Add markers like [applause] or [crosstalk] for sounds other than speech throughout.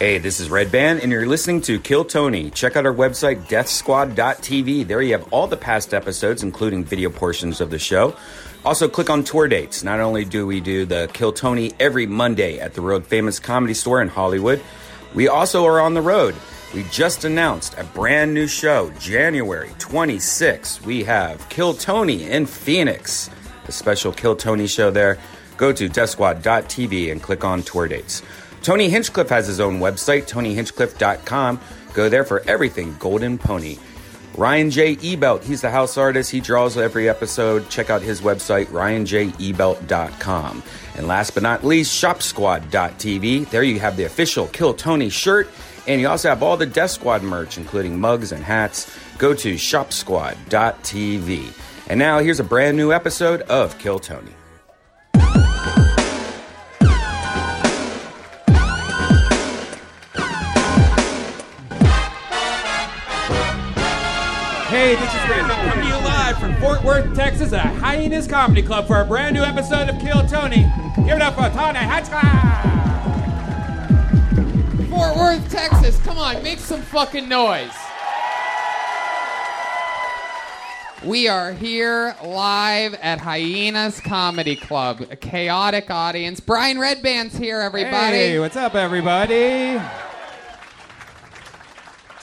Hey, this is Redban, and you're listening to Kill Tony. Check out our website, deathsquad.tv. There you have all the past episodes, including video portions of the show. Also, click on tour dates. Not only do we do the Kill Tony every Monday at the World Famous Comedy Store in Hollywood, we also are on the road. We just announced a brand new show, January 26th. We have Kill Tony in Phoenix, a special Kill Tony show there. Go to deathsquad.tv and click on tour dates. Tony Hinchcliffe has his own website, tonyhinchcliffe.com. Go there for everything Golden Pony. Ryan J. Ebelt, he's the house artist. He draws every episode. Check out his website, ryanjebelt.com. And last but not least, shopsquad.tv. There you have the official Kill Tony shirt. And you also have all the Death Squad merch, including mugs and hats. Go to shopsquad.tv. And now here's a brand new episode of Kill Tony. Texas at Hyenas Comedy Club for a brand new episode of Kill Tony. Give it up for Tony Hatchka! Fort Worth, Texas. Come on, make some fucking noise. We are here live at Hyenas Comedy Club, a chaotic audience. Brian Redban's here, everybody. Hey, what's up, everybody?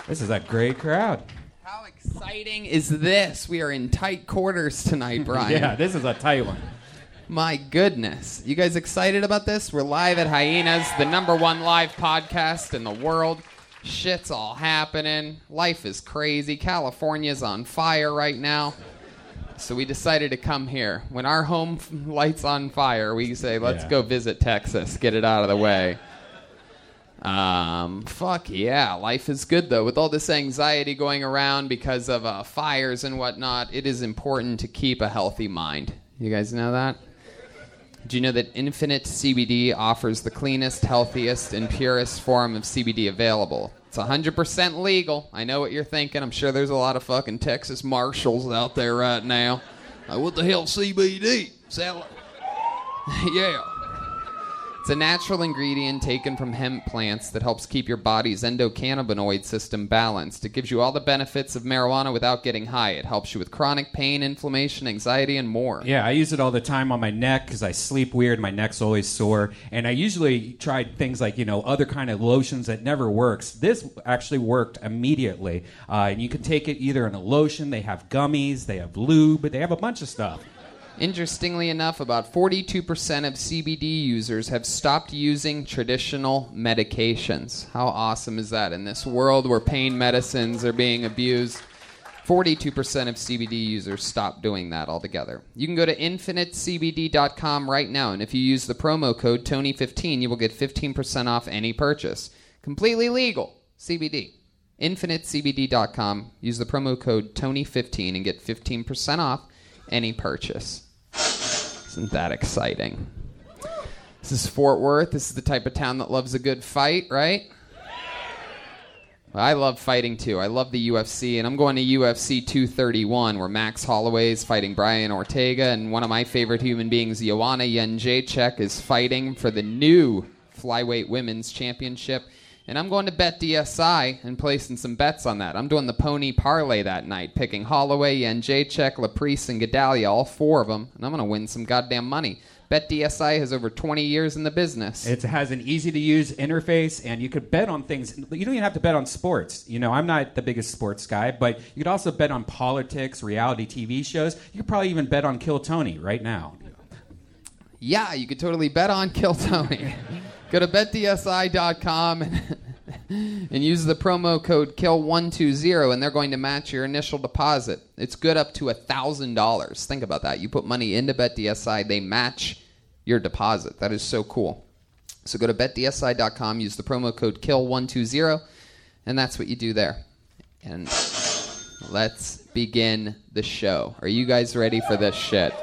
This is a great crowd. Exciting is this? We are in tight quarters tonight, [laughs] Brian. Yeah, this is a tight one. My goodness. You guys excited about this? We're live at Hyenas, the number one live podcast in the world. Shit's all happening. Life is crazy. California's on fire right now. So we decided to come here. When our home f- light's on fire, we say, let's Yeah. go visit Texas, get it out of the way. Um, fuck yeah, life is good though. With all this anxiety going around because of uh, fires and whatnot, it is important to keep a healthy mind. You guys know that? Do you know that Infinite CBD offers the cleanest, healthiest, and purest form of CBD available? It's 100% legal. I know what you're thinking. I'm sure there's a lot of fucking Texas marshals out there right now. Like, what the hell, CBD? Sell [laughs] yeah. It's a natural ingredient taken from hemp plants that helps keep your body's endocannabinoid system balanced. It gives you all the benefits of marijuana without getting high. It helps you with chronic pain, inflammation, anxiety, and more. Yeah, I use it all the time on my neck because I sleep weird. My neck's always sore, and I usually tried things like you know other kind of lotions that never works. This actually worked immediately, uh, and you can take it either in a lotion. They have gummies, they have lube, but they have a bunch of stuff. Interestingly enough, about 42% of CBD users have stopped using traditional medications. How awesome is that in this world where pain medicines are being abused? 42% of CBD users stop doing that altogether. You can go to infinitecbd.com right now, and if you use the promo code TONY15, you will get 15% off any purchase. Completely legal. CBD. Infinitecbd.com. Use the promo code TONY15 and get 15% off any purchase. Isn't that exciting? This is Fort Worth. This is the type of town that loves a good fight, right? I love fighting too. I love the UFC, and I'm going to UFC 231, where Max Holloway is fighting Brian Ortega, and one of my favorite human beings, Joanna Jędrzejczyk, is fighting for the new flyweight women's championship. And I'm going to bet DSI and placing some bets on that. I'm doing the pony parlay that night, picking Holloway, Jędrzejczyk, Laprice, and Gedalia, all four of them, and I'm going to win some goddamn money. Bet DSI has over 20 years in the business. It has an easy to use interface, and you could bet on things. You don't even have to bet on sports. You know, I'm not the biggest sports guy, but you could also bet on politics, reality TV shows. You could probably even bet on Kill Tony right now. Yeah, you could totally bet on Kill Tony. [laughs] Go to betdsi.com and, [laughs] and use the promo code KILL120, and they're going to match your initial deposit. It's good up to $1,000. Think about that. You put money into BetDSI, they match your deposit. That is so cool. So go to betdsi.com, use the promo code KILL120, and that's what you do there. And let's begin the show. Are you guys ready for this shit?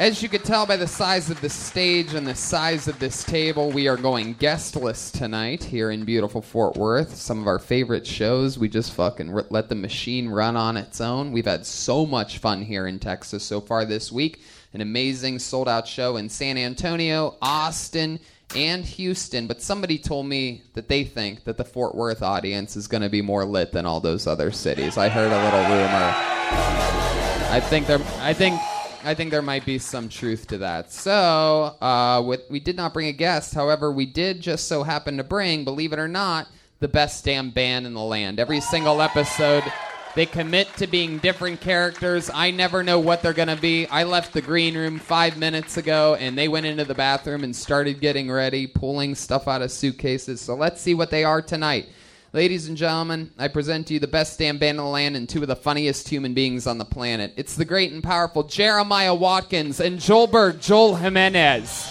As you could tell by the size of the stage and the size of this table, we are going guestless tonight here in beautiful Fort Worth. Some of our favorite shows. We just fucking let the machine run on its own. We've had so much fun here in Texas so far this week. An amazing sold out show in San Antonio, Austin, and Houston, but somebody told me that they think that the Fort Worth audience is going to be more lit than all those other cities. I heard a little rumor. I think they're I think. I think there might be some truth to that. So, uh, with, we did not bring a guest. However, we did just so happen to bring, believe it or not, the best damn band in the land. Every single episode, they commit to being different characters. I never know what they're going to be. I left the green room five minutes ago, and they went into the bathroom and started getting ready, pulling stuff out of suitcases. So let's see what they are tonight. Ladies and gentlemen, I present to you the best damn band in the land and two of the funniest human beings on the planet. It's the great and powerful Jeremiah Watkins and Joelberg Joel Jimenez.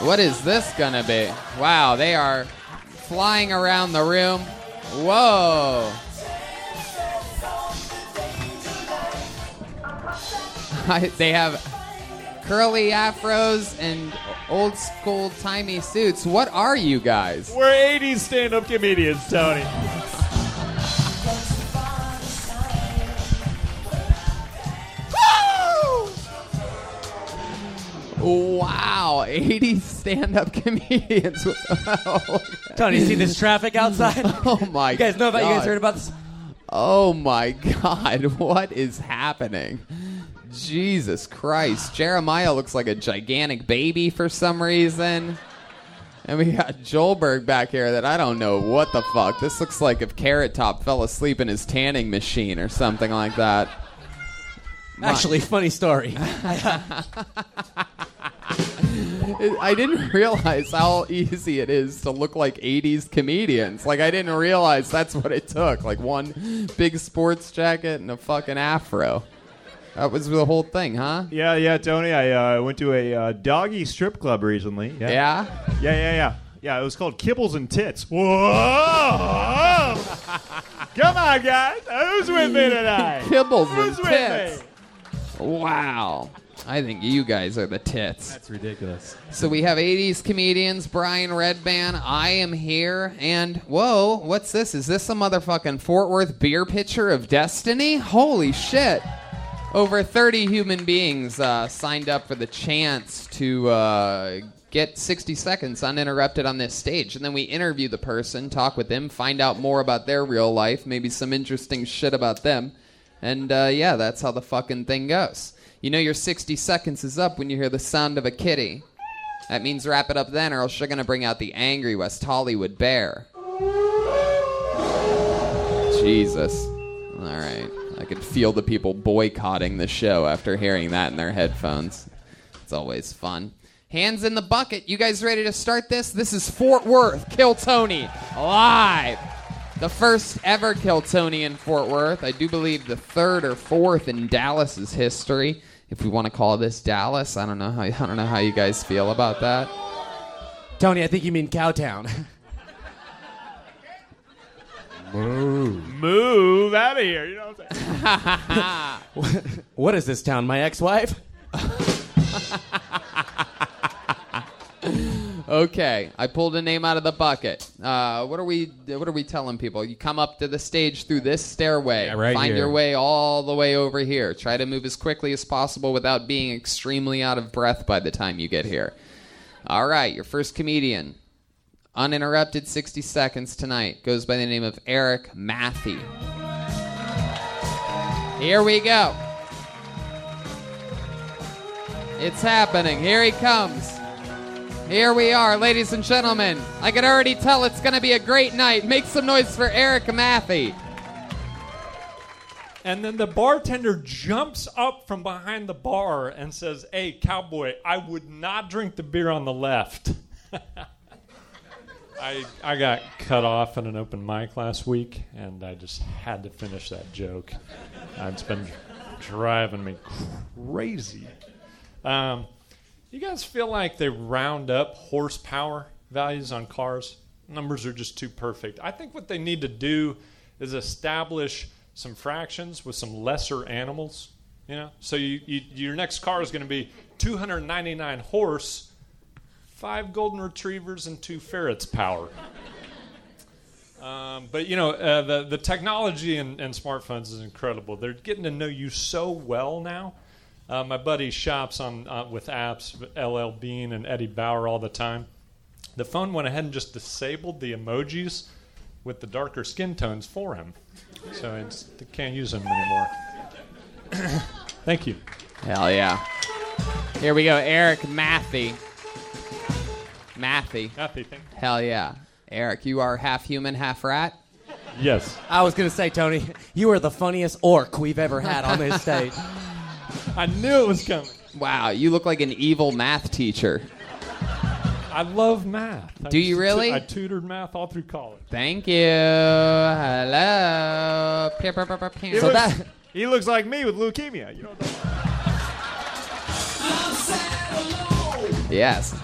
What is this gonna be? Wow, they are flying around the room. Whoa. [laughs] I, they have curly afros and old school timey suits. What are you guys? We're 80s stand up comedians, Tony. Wow, 80 stand up comedians. [laughs] Tony, you see this traffic outside? [laughs] oh my You guys know about? You guys God. heard about this? Oh my [laughs] God, what is happening? Jesus Christ. Jeremiah looks like a gigantic baby for some reason. And we got Joelberg back here that I don't know what the fuck. This looks like if Carrot Top fell asleep in his tanning machine or something like that. My- Actually, funny story. [laughs] I didn't realize how easy it is to look like 80s comedians. Like, I didn't realize that's what it took. Like, one big sports jacket and a fucking afro. That was the whole thing, huh? Yeah, yeah, Tony. I uh, went to a uh, doggy strip club recently. Yeah. Yeah? Yeah, yeah, yeah. Yeah, it was called Kibbles and Tits. Whoa! Come on, guys. Who's with me tonight? [laughs] Kibbles Who's and with tits. me? Wow. I think you guys are the tits. That's ridiculous. So we have 80s comedians, Brian Redban, I am here, and whoa, what's this? Is this a motherfucking Fort Worth beer pitcher of destiny? Holy shit. Over 30 human beings uh, signed up for the chance to uh, get 60 seconds uninterrupted on this stage. And then we interview the person, talk with them, find out more about their real life, maybe some interesting shit about them. And uh, yeah, that's how the fucking thing goes. You know your 60 seconds is up when you hear the sound of a kitty. That means wrap it up then, or else you're gonna bring out the angry West Hollywood bear. Jesus. All right. I could feel the people boycotting the show after hearing that in their headphones. It's always fun. Hands in the bucket. You guys ready to start this? This is Fort Worth, Kill Tony, live. The first ever Kill Tony in Fort Worth. I do believe the third or fourth in Dallas's history. If we want to call this Dallas, I don't know how I don't know how you guys feel about that. Tony, I think you mean Cowtown. [laughs] Move out of here. You know what I'm saying? [laughs] what is this town? My ex-wife? [laughs] Okay, I pulled a name out of the bucket. Uh, what are we? What are we telling people? You come up to the stage through this stairway. Yeah, right Find here. your way all the way over here. Try to move as quickly as possible without being extremely out of breath by the time you get here. All right, your first comedian, uninterrupted 60 seconds tonight, goes by the name of Eric Matthey. Here we go. It's happening. Here he comes. Here we are, ladies and gentlemen. I can already tell it's going to be a great night. Make some noise for Eric Matthey. And then the bartender jumps up from behind the bar and says, Hey, cowboy, I would not drink the beer on the left. [laughs] I, I got cut off in an open mic last week, and I just had to finish that joke. It's been driving me crazy. Um, you guys feel like they round up horsepower values on cars? Numbers are just too perfect. I think what they need to do is establish some fractions with some lesser animals. You know, so you, you, your next car is going to be 299 horse, five golden retrievers, and two ferrets power. Um, but you know, uh, the the technology and, and smartphones is incredible. They're getting to know you so well now Uh, my buddy shops on uh, with apps, LL Bean and Eddie Bauer all the time. The phone went ahead and just disabled the emojis with the darker skin tones for him, so it's, can't use them anymore. [coughs] Thank you. Hell yeah. Here we go, Eric Mathy. Mathy. Happy, thank Hell yeah. Eric, you are half human, half rat? Yes. I was gonna say, Tony, you are the funniest orc we've ever had on this stage. [laughs] I knew it was coming. Wow, you look like an evil math teacher. I love math. I Do you used to really? I tutored math all through college. Thank you. Hello. Pew, pew, pew, pew, pew. He So looks, that- he looks like me with leukemia. You know. Yes.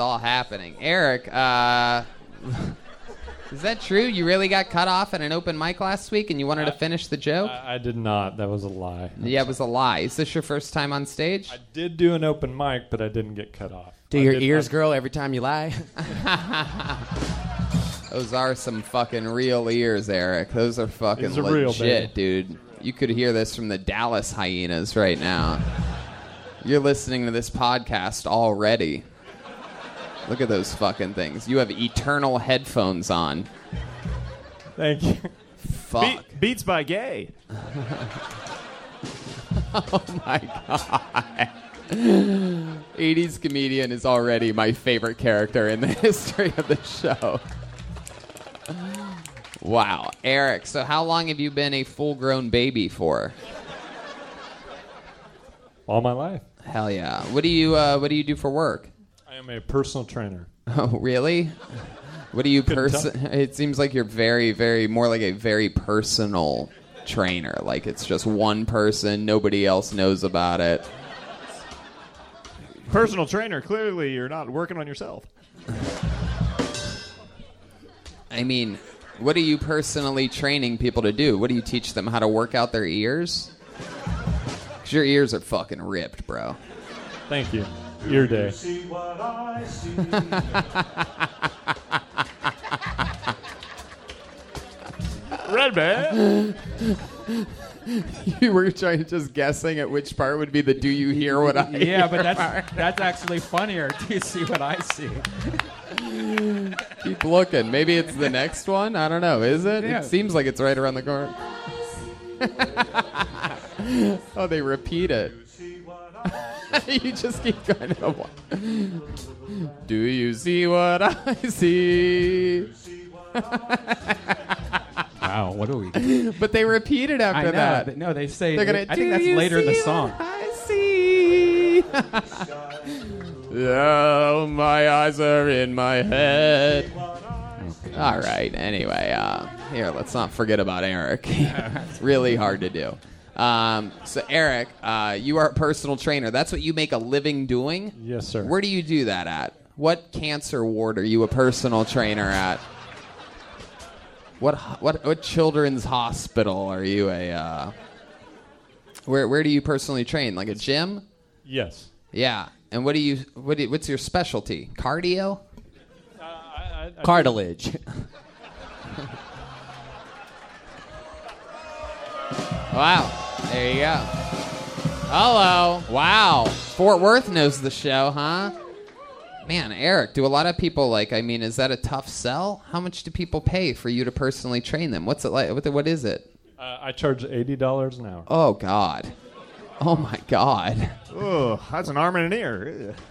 All happening. Eric, uh, [laughs] is that true? You really got cut off at an open mic last week and you wanted to finish the joke? I, I did not. That was a lie. yeah, it was a lie. Is this your first time on stage? I did do an open mic, but I didn't get cut off. Do I your did- ears I- grow every time you lie? [laughs] Those are some fucking real ears, Eric. Those are fucking These are real, legit, dude. You could hear this from the Dallas hyenas right now. You're listening to this podcast already. Look at those fucking things. You have eternal headphones on. Thank you. Fuck. Beat, beats by gay. [laughs] Oh my god. 80s comedian is already my favorite character in the [laughs] history of the show. Wow. Eric, so how long have you been a full grown baby for? All my life. Hell yeah. What do you uh, what do you do for work? I am a personal trainer. [laughs] Oh, really? What do you Couldn't person? [laughs] It seems like you're very, very more like a very personal trainer. Like it's just one person, nobody else knows about it. Personal trainer. Clearly, you're not working on yourself. [laughs] I mean, what are you personally training people to do? What do you teach them how to work out their ears? Cause your ears are fucking ripped, bro. Thank you. Ear day. [laughs] Red man. [laughs] you were trying to just guessing at which part would be the "Do you hear what I?" Yeah, but that's part. that's actually funnier. [laughs] Do you see what I see? Keep looking. Maybe it's the next one. I don't know. Is it? Yeah. It seems like it's right around the corner. oh, they repeat it. [laughs] you just keep going. [laughs] Do you see what I see? [laughs] Wow, what do we? But they repeat it after I know. that. No, they say. They're gonna. I "Do think that's you later in the see song. what I see. oh, my eyes are in my head. All right. Anyway, uh, here, let's not forget about Eric. it's really hard to do. Um, so, Eric, uh, you are a personal trainer. That's what you make a living doing. Yes, sir. Where do you do that at? What cancer ward are you a personal trainer at? What what what children's hospital are you a? Uh, where where do you personally train? Like a gym? Yes. Yeah. And what do you what do you, what's your specialty? Cardio? I, I, I Cartilage. [laughs] Wow. There you go. Hello. Wow. Fort Worth knows the show, huh? Man, Eric, do a lot of people like? I mean, is that a tough sell? How much do people pay for you to personally train them? What's it like? What, what is it? Uh, I charge eighty dollars an hour. Oh God. Oh my God. Oh, that's an arm and an ear. [laughs]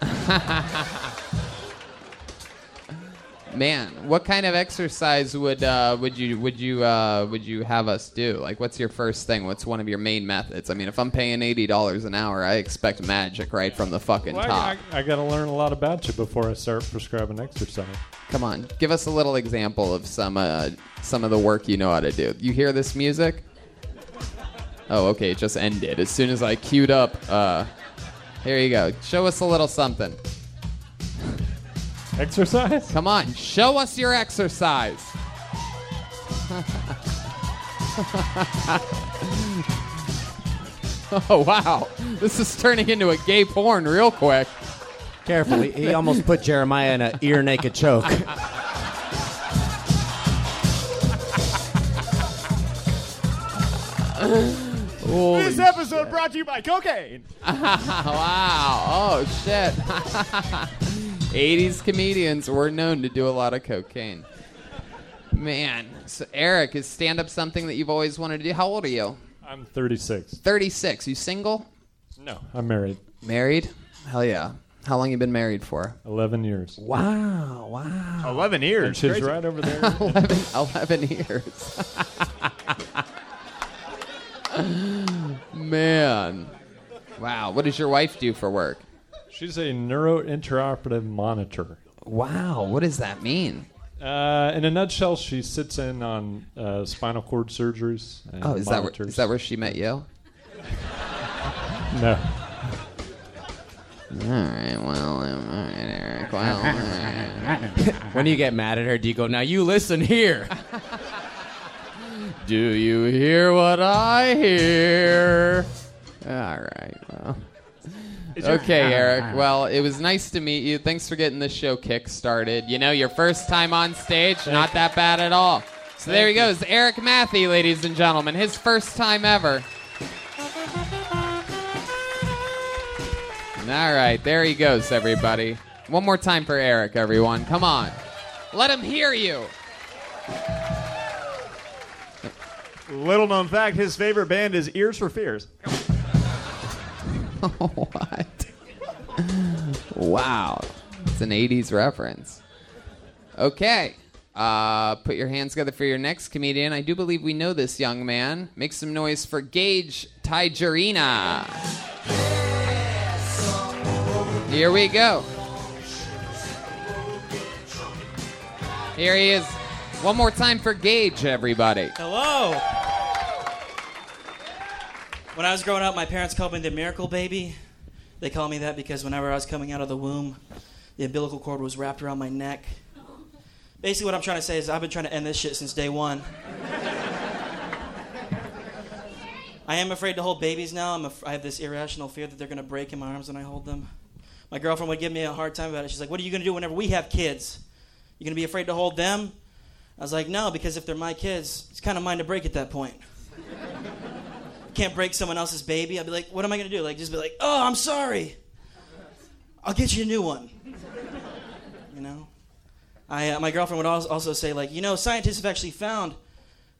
Man, what kind of exercise would uh, would you would you uh, would you have us do? Like, what's your first thing? What's one of your main methods? I mean, if I'm paying eighty dollars an hour, I expect magic right from the fucking Well, top. I, I, I got to learn a lot about you before I start prescribing exercise. Come on, give us a little example of some uh, some of the work you know how to do. You hear this music? Oh, okay, it just ended. As soon as I queued up, uh, here you go. Show us a little something. Exercise? Come on, show us your exercise. [laughs] oh wow, this is turning into a gay porn real quick. Carefully, he almost put Jeremiah in an ear naked choke. Holy this episode brought to you by cocaine. [laughs] wow. Oh, shit. [laughs] 80s comedians were known to do a lot of cocaine. Man. So, Eric, is stand up something that you've always wanted to do? How old are you? I'm 36. 36. You single? No, I'm married. Married? Hell yeah. How long you been married for? 11 years. Wow, wow. 11 years. And she's Crazy. right over there. [laughs] 11, 11 years. [laughs] Man. Wow. What does your wife do for work? She's a neurointraoperative monitor. Wow. What does that mean? Uh, in a nutshell, she sits in on uh, spinal cord surgeries. And Oh, is that, where, that where she met you? No. All right. Well, all right, Eric. Well, all right. When you get mad at her, do you go, now you listen here? Do you hear what I hear? All right. Well. Okay, Eric. Well, it was nice to meet you. Thanks for getting this show kick started. You know, your first time on stage, not that bad at all. So there he goes, Eric Matthew, ladies and gentlemen. His first time ever. All right, there he goes, everybody. One more time for Eric, everyone. Come on. Let him hear you. Little known fact: his favorite band is Ears for Fears. [laughs] what? wow. It's an 80s reference. Okay. Uh, put your hands together for your next comedian. I do believe we know this young man. Make some noise for Gage Tigerina. Here we go. Here he is. One more time for Gage, everybody. Hello. When I was growing up, my parents called me the miracle baby. They called me that because whenever I was coming out of the womb, the umbilical cord was wrapped around my neck. Basically, what I'm trying to say is I've been trying to end this shit since day one. I am afraid to hold babies now. I'm af- I have this irrational fear that they're going to break in my arms when I hold them. My girlfriend would give me a hard time about it. She's like, What are you going to do whenever we have kids? You're going to be afraid to hold them? I was like, No, because if they're my kids, it's kind of mine to break at that point can't break someone else's baby. I'd be like, what am I gonna do? Like, just be like, oh, I'm sorry. I'll get you a new one. [laughs] You know, I uh, my girlfriend would als- also say like, you know, scientists have actually found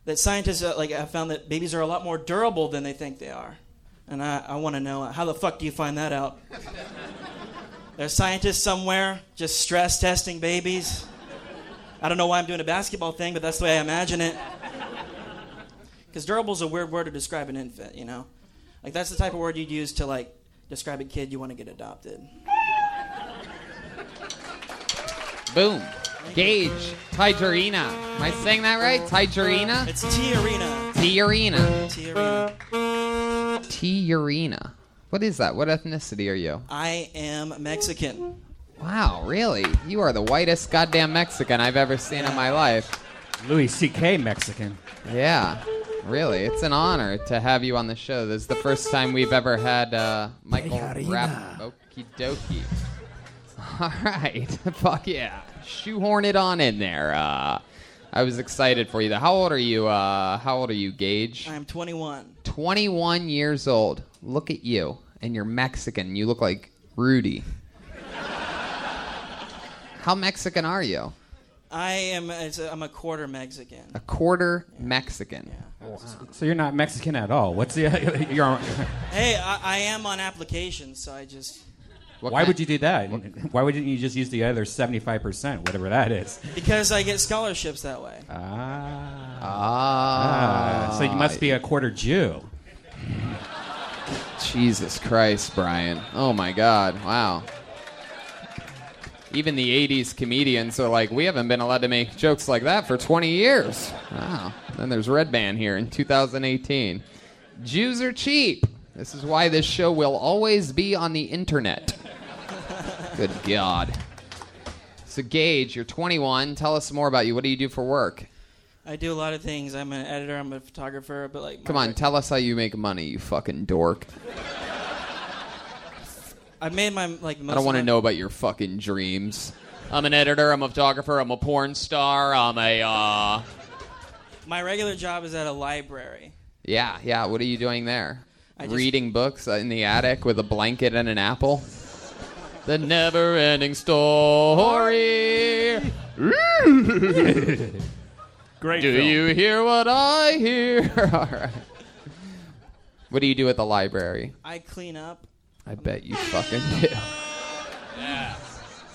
that scientists uh, like have found that babies are a lot more durable than they think they are, and I, I want to know how the fuck do you find that out? [laughs] There's scientists somewhere just stress testing babies. I don't know why I'm doing a basketball thing, but that's the way I imagine it. Because durable is a weird word to describe an infant, you know? Like, that's the type of word you'd use to, like, describe a kid you want to get adopted. Boom. Gage Tigerina. Am I saying that right? Tigerina? It's T Arena. T-Urina. T Arena. T-Urina. What is that? What ethnicity are you? I am Mexican. Wow, really? You are the whitest goddamn Mexican I've ever seen in my life. Louis C.K. Mexican. Yeah, really. It's an honor to have you on the show. This is the first time we've ever had uh, Michael Rap. Okie dokie. [laughs] All right. [laughs] Fuck yeah. Shoehorn it on in there. Uh, I was excited for you. Though. How old are you? Uh, how old are you, Gage? I am 21. 21 years old. Look at you. And you're Mexican. You look like Rudy. [laughs] How Mexican are you? I am. It's a, I'm a quarter Mexican. A quarter Mexican. So you're not Mexican at all. What's the? [laughs] You're, [laughs] Hey, I, I am on application, so I just What why would you do that? Why wouldn't you just use the other 75%, whatever that is? because I get scholarships that way. Ah. Ah. Ah, so you must be a quarter Jew. Jesus Christ, Brian. Oh my God. Wow. Even the 80s comedians are like, we haven't been allowed to make jokes like that for 20 years. Wow. Then there's Redban here in 2018. Jews are cheap. This is why this show will always be on the internet. Good God. So, Gage, you're 21. Tell us more about you. What do you do for work? I do a lot of things. I'm an editor. I'm a photographer. But like, Come on, tell us how you make money, you fucking dork. I've made my like. Most I don't want to my- know about your fucking dreams. I'm an editor. I'm a photographer. I'm a porn star. I'm a uh. My regular job is at a library. Yeah, yeah. What are you doing there? Just, Reading books in the attic with a blanket and an apple. The never ending story. [laughs] Great Do film. you hear what I hear? [laughs] All right. What do you do at the library? I clean up. I bet you fucking [laughs] do. Yeah.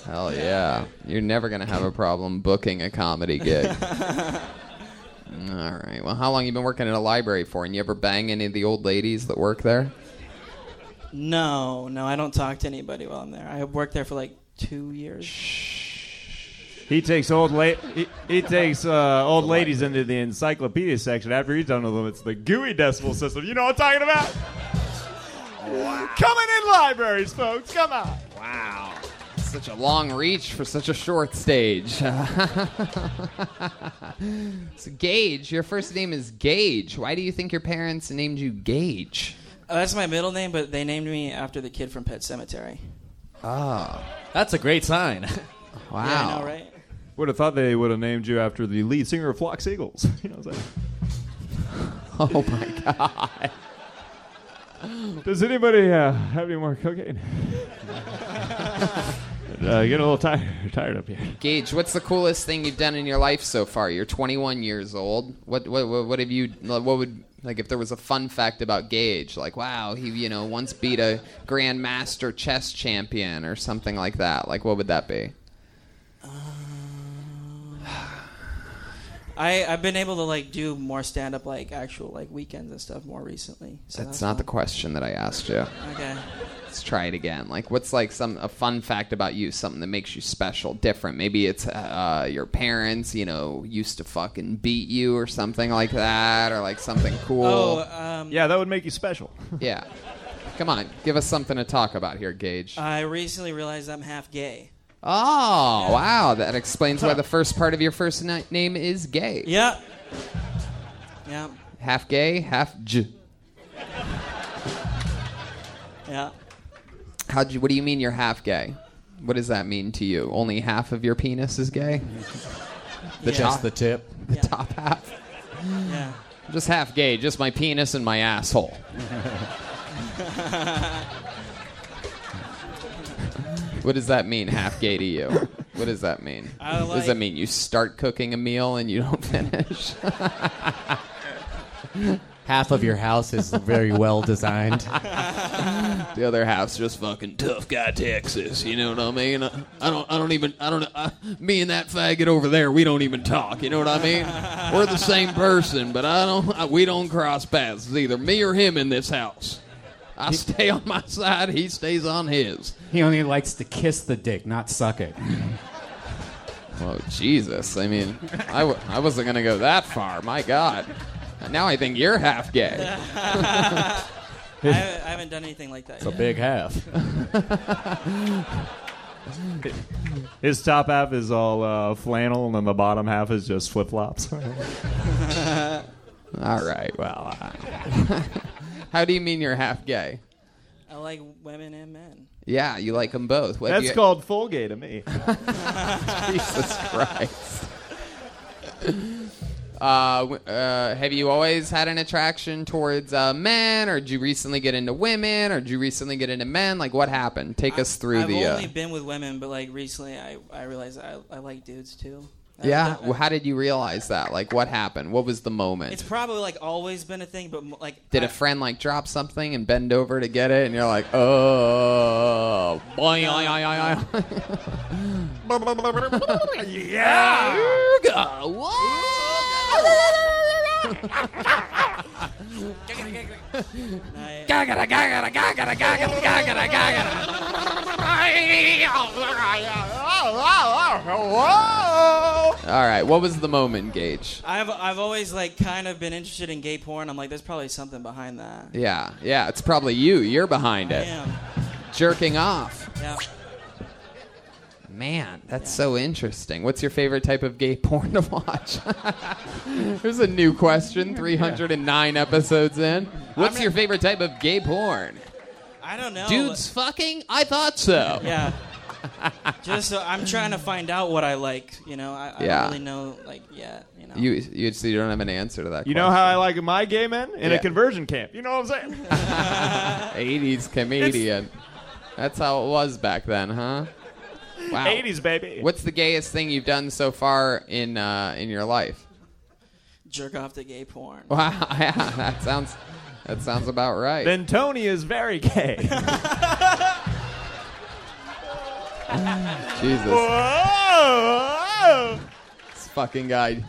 Hell yeah. You're never going to have a problem booking a comedy gig. [laughs] All right. Well, how long you been working at a library for? And you ever bang any of the old ladies that work there? No, no, I don't talk to anybody while I'm there. I have worked there for like two years. He takes old la- he, he takes uh, old ladies into the encyclopedia section. After he's done with them, it's the GUI decimal system. You know what I'm talking about? Coming in libraries, folks. Come on. Wow. Such a long reach for such a short stage. [laughs] so, Gage, your first name is Gage. Why do you think your parents named you Gage? Uh, that's my middle name, but they named me after the kid from Pet Sematary. Oh, That's a great sign. [laughs] wow. Yeah, I know, right? Would have thought they would have named you after the lead singer of Flock Seagulls. [laughs] You know what I'm saying? Oh my god. Does anybody uh, have any more cocaine? [laughs] uh, get a little tired, tired up here. Gage, what's the coolest thing you've done in your life so far? You're 21 years old. What what what, what have you what would like if there was a fun fact about Gage, like wow, he you know once beat a grandmaster chess champion or something like that. Like what would that be? I I've been able to like do more stand up like actual like weekends and stuff more recently. So That's that's not the question that I asked you. Okay. Let's try it again. Like, what's like some a fun fact about you? Something that makes you special, different. Maybe it's uh, your parents, you know, used to fucking beat you or something like that, or like something cool. Oh, um, Yeah, that would make you special. [laughs] Yeah. Come on, give us something to talk about here, Gage. I recently realized I'm half gay. Oh, wow, that explains why the first part of your first na- name is gay. Yeah. Yeah. Half gay, half j. Yeah. How'd you? What do you mean you're half gay? What does that mean to you? Only half of your penis is gay? The Yeah. top, the tip. the Yeah. top half. Yeah. Just half gay, just my penis and my asshole. [laughs] what does that mean, half gay to you? What does that mean? [laughs] I does like- that mean you start cooking a meal and you don't [laughs] finish? [laughs] Half of your house is very well designed. the other half's just fucking tough guy Texas. You know what I mean? I, I don't. I don't even. I don't. I, me and that faggot over there, we don't even talk. You know what I mean? We're the same person, but I don't. I, we don't cross paths either. Me or him in this house. I stay on my side. He stays on his. He only likes to kiss the dick, not suck it. Oh Jesus! I mean, I, w- I wasn't gonna go that far. My God. Now I think you're half gay. [laughs] I, I haven't done anything like that. It's a big half. [laughs] His top half is all uh, flannel, and then the bottom half is just flip flops. [laughs] All right. Well, uh, how do you mean you're half gay? I like women and men. Yeah, you like them both. What, That's you- called full gay to me. [laughs] Jesus Christ. Uh, uh, have you always had an attraction towards uh, men, or did you recently get into women, or did you recently get into men? Like, what happened? Take us through the. I've the. Uh, only been with women, but like recently, I I realized I, I like dudes too. I- yeah. I- Well, how did you realize that? Like, what happened? What was the moment? It's probably like always been a thing, but like Did I- a friend like drop something and bend over to get it, and you're like, oh, boy, Yeah. I- All right, what was the moment, Gage? I've I've always like kind of been interested in gay porn. I'm like, there's probably something behind that. Yeah, yeah, it's probably you. You're behind I it, am. jerking off. Yeah. Man, that's so interesting. What's your favorite type of gay [laughs] porn to watch? [laughs] There's a new question. 309 episodes in. What's your favorite type of gay porn? I don't know. Dudes fucking? I thought so. Yeah. Just so I'm trying to find out what I like. You know, I, I Yeah. don't really know like yet. You know. You you so you don't have an answer to that. You know how I like my gay men in Yeah. a conversion camp. You know what I'm saying? [laughs] 80s comedian. That's how it was back then, huh? Wow. 80s baby. What's the gayest thing you've done so far in uh, in your life? Jerk off to gay porn. Wow, [laughs] yeah, that sounds that sounds about right. Then Tony is very gay. [laughs] [laughs] Jesus, Whoa! this fucking guy.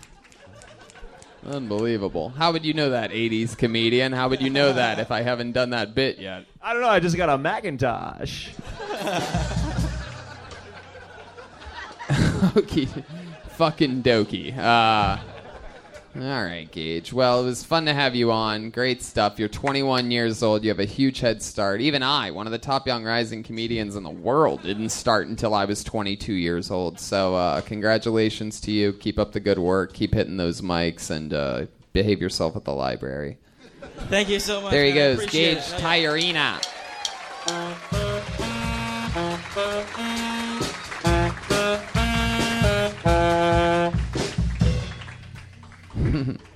Unbelievable. How would you know that, 80s comedian? How would you know that if I haven't done that bit yet? I don't know. I just got a Macintosh. [laughs] Okey fucking dokey. Uh, all right, Gage. Well, it was fun to have you on. Great stuff. You're 21 years old. You have a huge head start. Even I, one of the top young rising comedians in the world, didn't start until I was 22 years old. So, uh, congratulations to you. Keep up the good work. Keep hitting those mics and uh, behave yourself at the library. Thank you so much. There he man. Goes, Gage it. Tyrena. [laughs]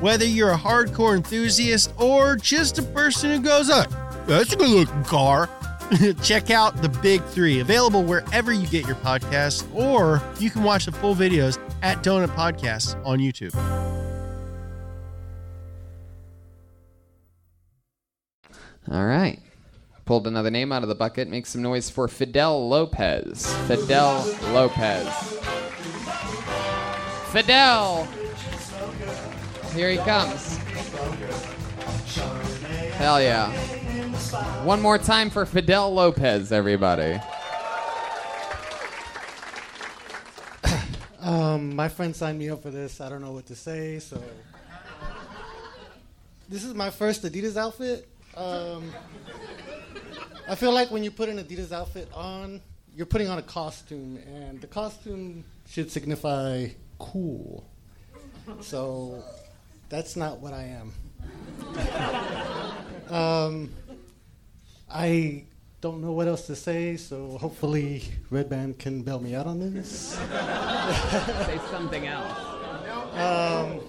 whether you're a hardcore enthusiast or just a person who goes, oh, that's a good looking car, [laughs] check out the Big Three, available wherever you get your podcasts, or you can watch the full videos at Donut Podcasts on YouTube. All right. Pulled another name out of the bucket. Make some noise for Fidel Lopez. Fidel Lopez. Fidel! Here he comes. Hell yeah. One more time for Fidel Lopez, everybody. [coughs] Um, my friend signed me up for this. I don't know what to say, so this is my first Adidas outfit. Um, I feel like when you put an Adidas outfit on, you're putting on a costume, and the costume should signify cool. So that's not what I am. [laughs] um, I don't know what else to say, so hopefully Redban can bail me out on this. [laughs] Say something else. Um,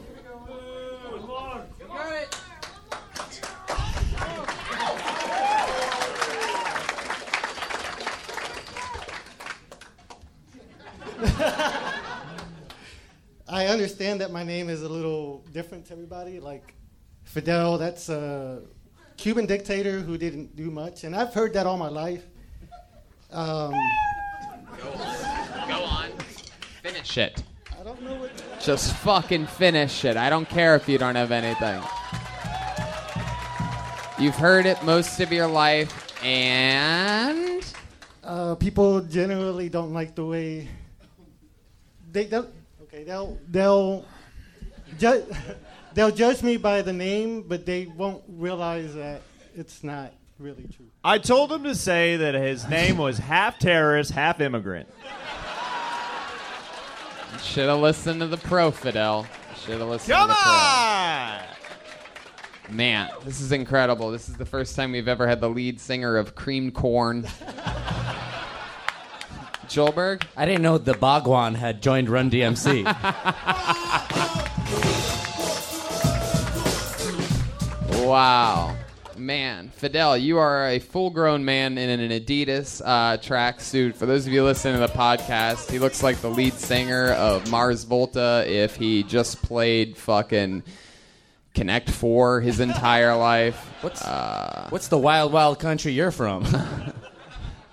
I understand that my name is a little different to everybody. Like Fidel, that's a Cuban dictator who didn't do much, and I've heard that all my life. Um, Go on. Finish it. I don't know what. Just fucking finish it. I don't care if you don't have anything. You've heard it most of your life, and Uh, people generally don't like the way they don't. Okay, they'll they'll ju- they'll judge me by the name, but they won't realize that it's not really true. I told him to say that his name was half terrorist, half immigrant. should have listened to the pro Fidel. Should have listened Come to the pro. on! Man, this is incredible. This is the first time we've ever had the lead singer of Cream Corn. [laughs] Joelberg? I didn't know the Bhagwan had joined Run DMC. [laughs] Wow. Man, Fidel, you are a full grown man in an Adidas uh, tracksuit. For those of you listening to the podcast, he looks like the lead singer of Mars Volta if he just played fucking Connect Four his entire [laughs] life. What's Uh, what's the wild wild country you're from? [laughs]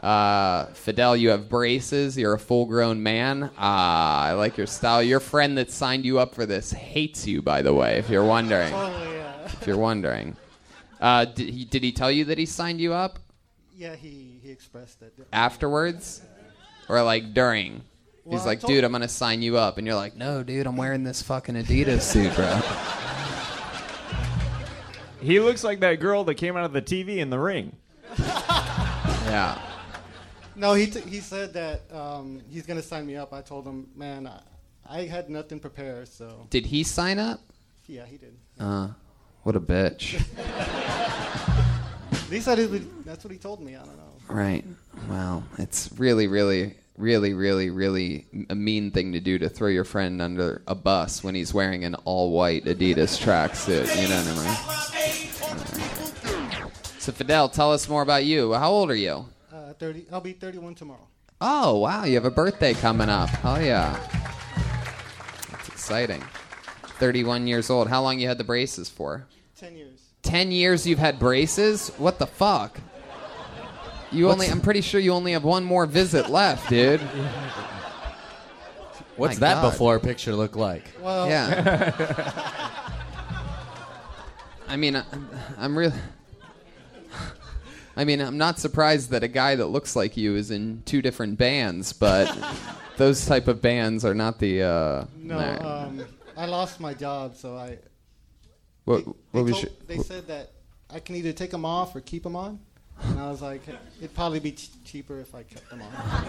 Uh, Fidel, you have braces. You're a full grown man. Uh, I like your style. Your friend that signed you up for this hates you, by the way, if you're wondering. Oh yeah, If you're wondering. Uh, did, he, did he tell you that he signed you up? Yeah, he, he expressed that. Afterwards, or like during? Well, He's like, dude, I'm gonna sign you up, and you're like, no, dude, I'm wearing this fucking Adidas suit, bro. He looks like that girl that came out of the TV in the ring. [laughs] yeah. No, he t- he said that um, he's gonna sign me up. I told him, man, I, I had nothing prepared, so Did he sign up? yeah, he did. Uh, what a bitch. [laughs] He said it would, that's what he told me. I don't know. Right. Well, it's really, really, really, really, really a mean thing to do to throw your friend under a bus when he's wearing an all-white Adidas tracksuit. You know what I mean? So Fidel, tell us more about you. How old are you? Uh, Thirty. I'll be 31 tomorrow. Oh wow, you have a birthday coming up. Oh yeah, that's exciting. 31 years old. How long you had the braces for? Ten years. 10 years you've had braces? What the fuck? You only I'm pretty sure you only have one more visit left, dude. [laughs] What's My that God. before picture look like? Well, Yeah. [laughs] I mean, I'm, I'm really I mean, I'm not surprised that a guy that looks like you is in two different bands, but [laughs] those type of bands are not the uh no, nah. um, I lost my job, so I. what they, what was told- your, they said that I can either take them off or keep them on, and I was like, it'd probably be ch- cheaper if I kept them on.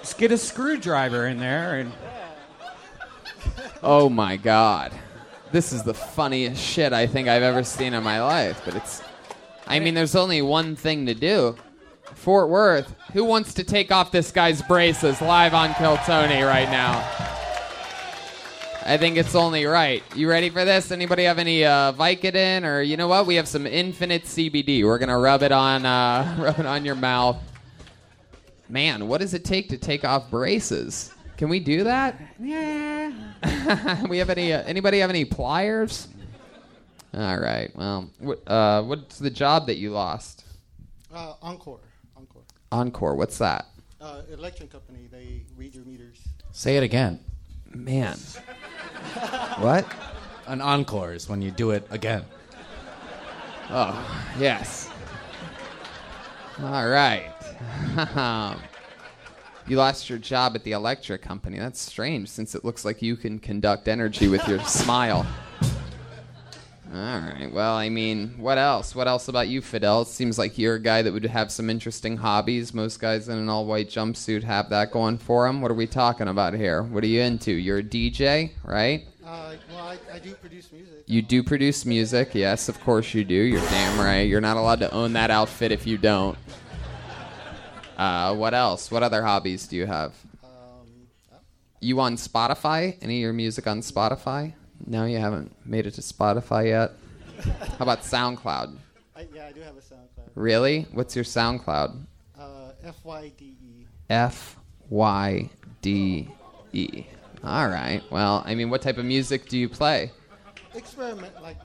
Just get a screwdriver in there and Oh my god. This is the funniest shit I think I've ever seen in my life, but it's I mean there's only one thing to do. Fort Worth, who wants to take off this guy's braces live on Kill Tony right now? I think it's only right. You ready for this? Anybody have any uh, Vicodin or you know what? We have some Infinite CBD. We're gonna rub it on, uh, [laughs] rub it on your mouth. Man, what does it take to take off braces? Can we do that? Yeah. [laughs] we have any? Uh, anybody have any pliers? All right. Well, what, uh, what's the job that you lost? Uh, Oncor, Oncor, Oncor. What's that? uh, electric company. They read your meters. Say it again. Man. [laughs] what? An encore is when you do it again. Oh, yes. All right. [laughs] you lost your job at the electric company. That's strange since it looks like you can conduct energy with your [laughs] smile. All right. Well, I mean, what else? What else about you, Fidel? It seems like you're a guy that would have some interesting hobbies. Most guys in an all white jumpsuit have that going for them. What are we talking about here? What are you into? You're a DJ, right? Uh, well, I, I do produce music. You do produce music, yes, of course you do. You're damn right. You're not allowed to own that outfit if you don't. Uh, what else? What other hobbies do you have? You on Spotify? Any of your music on Spotify? No, you haven't made it to Spotify yet. How about SoundCloud? I, yeah, I do have a SoundCloud. Really? What's your SoundCloud? Uh, F Y D E. F Y D E. All right. Well, I mean, what type of music do you play? Experiment like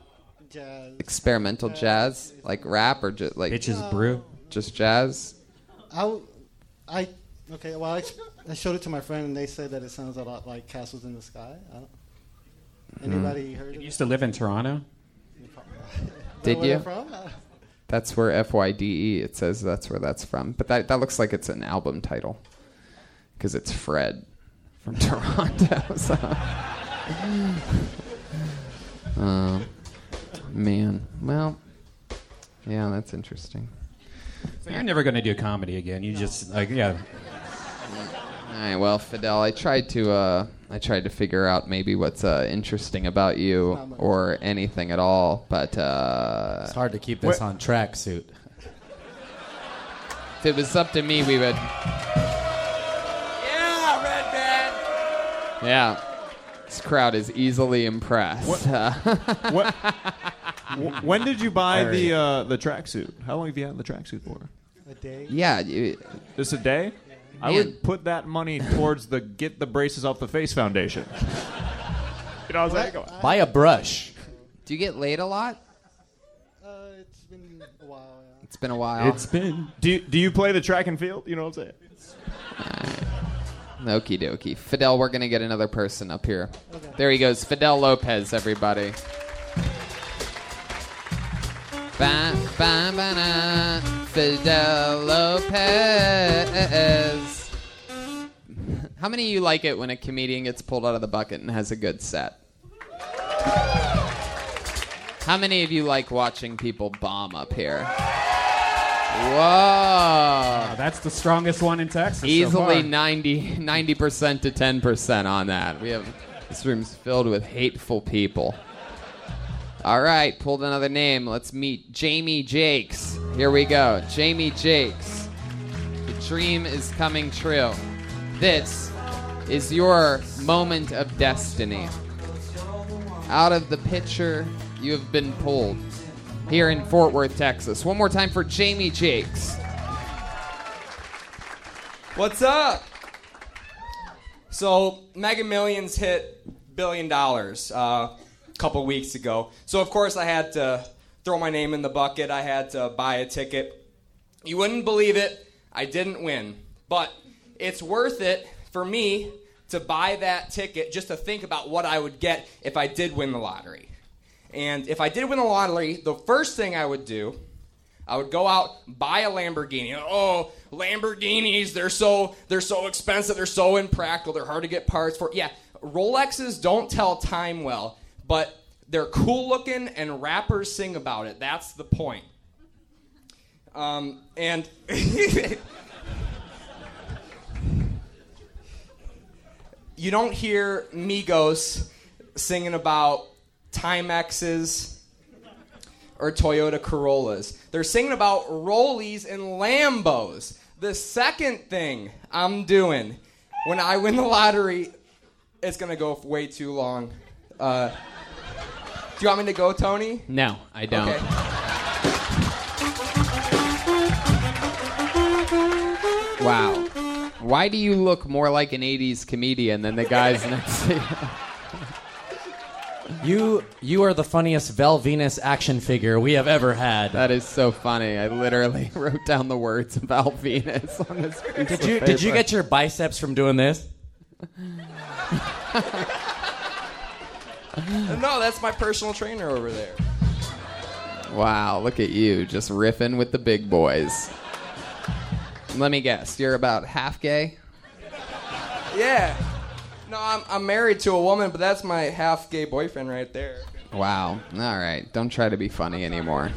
jazz. Experimental jazz, like rap, or just like bitches brew. just jazz? I, w- I okay. Well, I, I showed it to my friend, and they said that it sounds a lot like Castles in the Sky. I don't, anybody heard of You it? used to live in Toronto. [laughs] Did you? from? [laughs] That's where F Y D E. It says that's where that's from. But that that looks like it's an album title because it's Fred from [laughs] Toronto. So. Uh, man, well, yeah, that's interesting. So you're never going to do comedy again. You just like yeah. All right, well, Fidel, I tried to uh, I tried to figure out maybe what's uh, interesting about you or anything at all, but uh, It's hard to keep this on track suit. if it was up to me, we would. Yeah, Redban. Yeah, this crowd is easily impressed. What? [laughs] What? Wh- when did you buy the uh, the tracksuit? How long have you had the tracksuit for? a day. yeah, you, Just a day? I Man. would put that money towards the Get the Braces Off the Face Foundation. [laughs] You know what I'm saying? Buy a brush. do you get laid a lot? Uh, it's been a while. Yeah. It's been a while. It's been Do you, do you play the track and field? You know what I'm saying? Okie dokie. Fidel, we're going to get another person up here. There he goes. Fidel Lopez, everybody. Ba- Ba-ba-da. Fidel Lopez. How many of you like it when a comedian gets pulled out of the bucket and has a good set? How many of you like watching people bomb up here? Whoa. That's the strongest one in Texas. so Easily far. 90 percent to ten percent on that. We have this room's filled with hateful people. All right, pulled another name. Let's meet Jamie Jakes. Here we go, Jamie Jakes. The dream is coming true. This is your moment of destiny. Out of the picture, you have been pulled here in Fort Worth, Texas. One more time for Jamie Jakes. What's up? So, Mega Millions hit billion dollars uh, couple weeks ago. So, of course, I had to throw my name in the bucket. I had to buy a ticket. You wouldn't believe it, I didn't win. But it's worth it for me to buy that ticket just to think about what I would get if I did win the lottery. And if I did win the lottery, the first thing I would do I would go out buy a Lamborghini. Oh, Lamborghinis, they're so they're so expensive, they're so impractical, they're hard to get parts for. Yeah, Rolexes don't tell time well, but they're cool looking and rappers sing about it. That's the point. Um, and [laughs] you don't hear Migos singing about Timexes or Toyota Corollas. They're singing about Rollies and Lambos. The second thing I'm doing when I win the lottery, it's gonna go way too long. Uh, do you want me to go, Tony? No, I don't. Okay. Wow. Why do you look more like an 80s comedian than the guys next to you? [laughs] You you are the funniest Val Venis action figure we have ever had. That is so funny. I literally [laughs] wrote down the words about Venis on this piece Did of you did you get your biceps from doing this? [laughs] [laughs] No, that's my personal trainer over there. Wow, look at you, just riffing with the big boys. Let me guess, you're about half gay? Yeah. No, I'm, I'm married to a woman, but that's my half gay boyfriend right there. Wow. All right. Don't try to be funny anymore.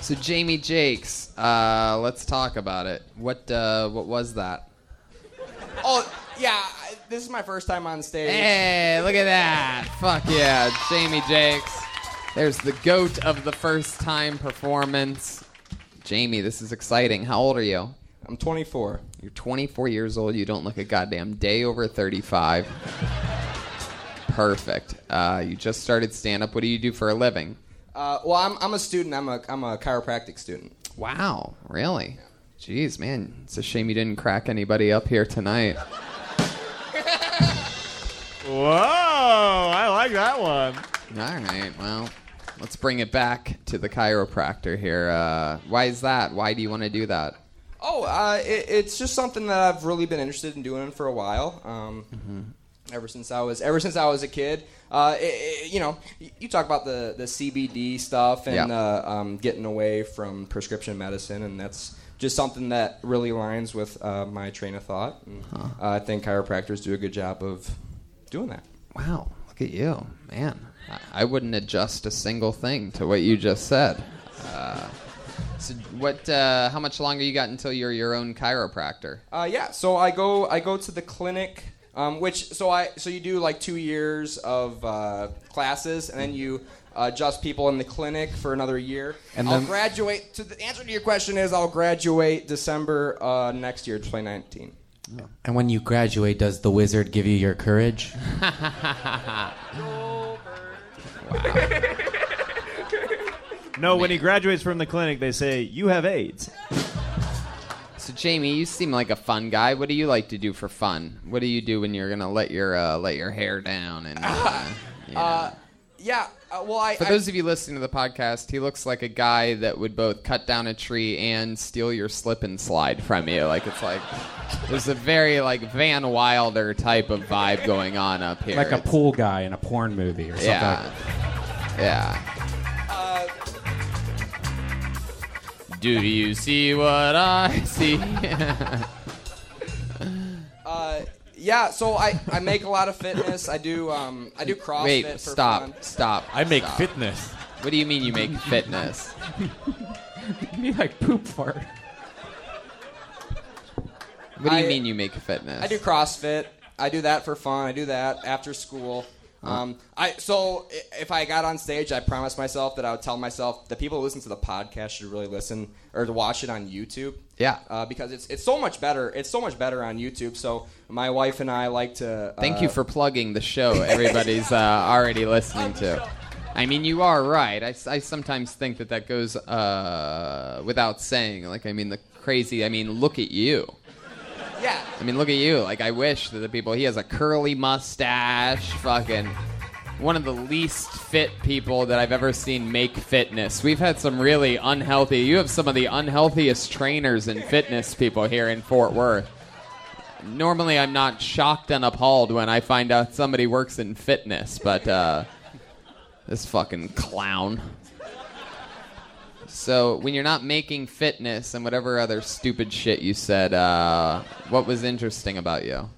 So Jamie Jakes, uh, let's talk about it. What uh, what was that? Oh, yeah, this is my first time on stage. Hey, look at that! Fuck yeah, Jamie Jakes. There's the goat of the first time performance. Jamie, this is exciting. How old are you? I'm 24. You're 24 years old. You don't look a goddamn day over 35. Perfect. Uh, you just started stand up. What do you do for a living? Uh, well, I'm, I'm a student. I'm a, I'm a chiropractic student. Wow, really? Jeez, man, it's a shame you didn't crack anybody up here tonight. Whoa, I like that one. All right, well, let's bring it back to the chiropractor here. Uh, why is that? Why do you want to do that? Oh, uh, it, it's just something that I've really been interested in doing for a while. Um, Ever since I was ever since I was a kid, uh, it, it- you know, you talk about the, the CBD stuff and Yeah. uh, um, getting away from prescription medicine, and that's just something that really aligns with uh, my train of thought. And, uh, I think chiropractors do a good job of doing that. Wow, look at you, man. I, I wouldn't adjust a single thing to what you just said. Uh, so, what? Uh, how much longer you got until you're your own chiropractor? Uh, yeah, so I go I go to the clinic, um, which so I so you do like two years of uh, classes, and then you uh, adjust people in the clinic for another year. And I'll then- graduate. To the answer to your question is I'll graduate December uh, next year, 2019. And when you graduate, does the wizard give you your courage? [laughs] No, when he graduates from the clinic, they say, You have AIDS. So, Jamie, you seem like a fun guy. What do you like to do for fun? What do you do when you're gonna let your uh, let your hair down? And uh, [laughs] you know? Yeah, uh, well, I. for I- those of you listening to the podcast, he looks like a guy that would both cut down a tree and steal your slip and slide from you. Like it's like there's a very like Van Wilder type of vibe going on up here. like a It's- pool guy in a porn movie or something. Yeah, yeah. Do you see what I see? [laughs] Uh, yeah, so I, I make a lot of fitness. I do um I do CrossFit Wait, for stop, fun. stop. I make stop. fitness. What do you mean you make fitness? [laughs] You mean like poop fart? What do you I- mean you make fitness? I do CrossFit. I do that for fun. I do that after school. Um, I so if I got on stage, I promised myself that I would tell myself the people who listen to the podcast should really listen or to watch it on YouTube. Yeah. uh, because it's it's so much better. It's so much better on YouTube. So my wife and I like to. Thank uh, you for plugging the show everybody's uh, [laughs] already listening to. I mean, you are right. I, I sometimes think that that goes uh, without saying. Like, I mean, the crazy, I mean, look at you. Yeah. I mean, look at you. Like, I wish that the people, he has a curly mustache, fucking one of the least fit people that I've ever seen make fitness. We've had some really unhealthy, you have some of the unhealthiest trainers and fitness people here in Fort Worth. Normally, I'm not shocked and appalled when I find out somebody works in fitness, but uh, this fucking clown. So, when you're not making fitness and whatever other stupid shit you said, uh, what was interesting about you?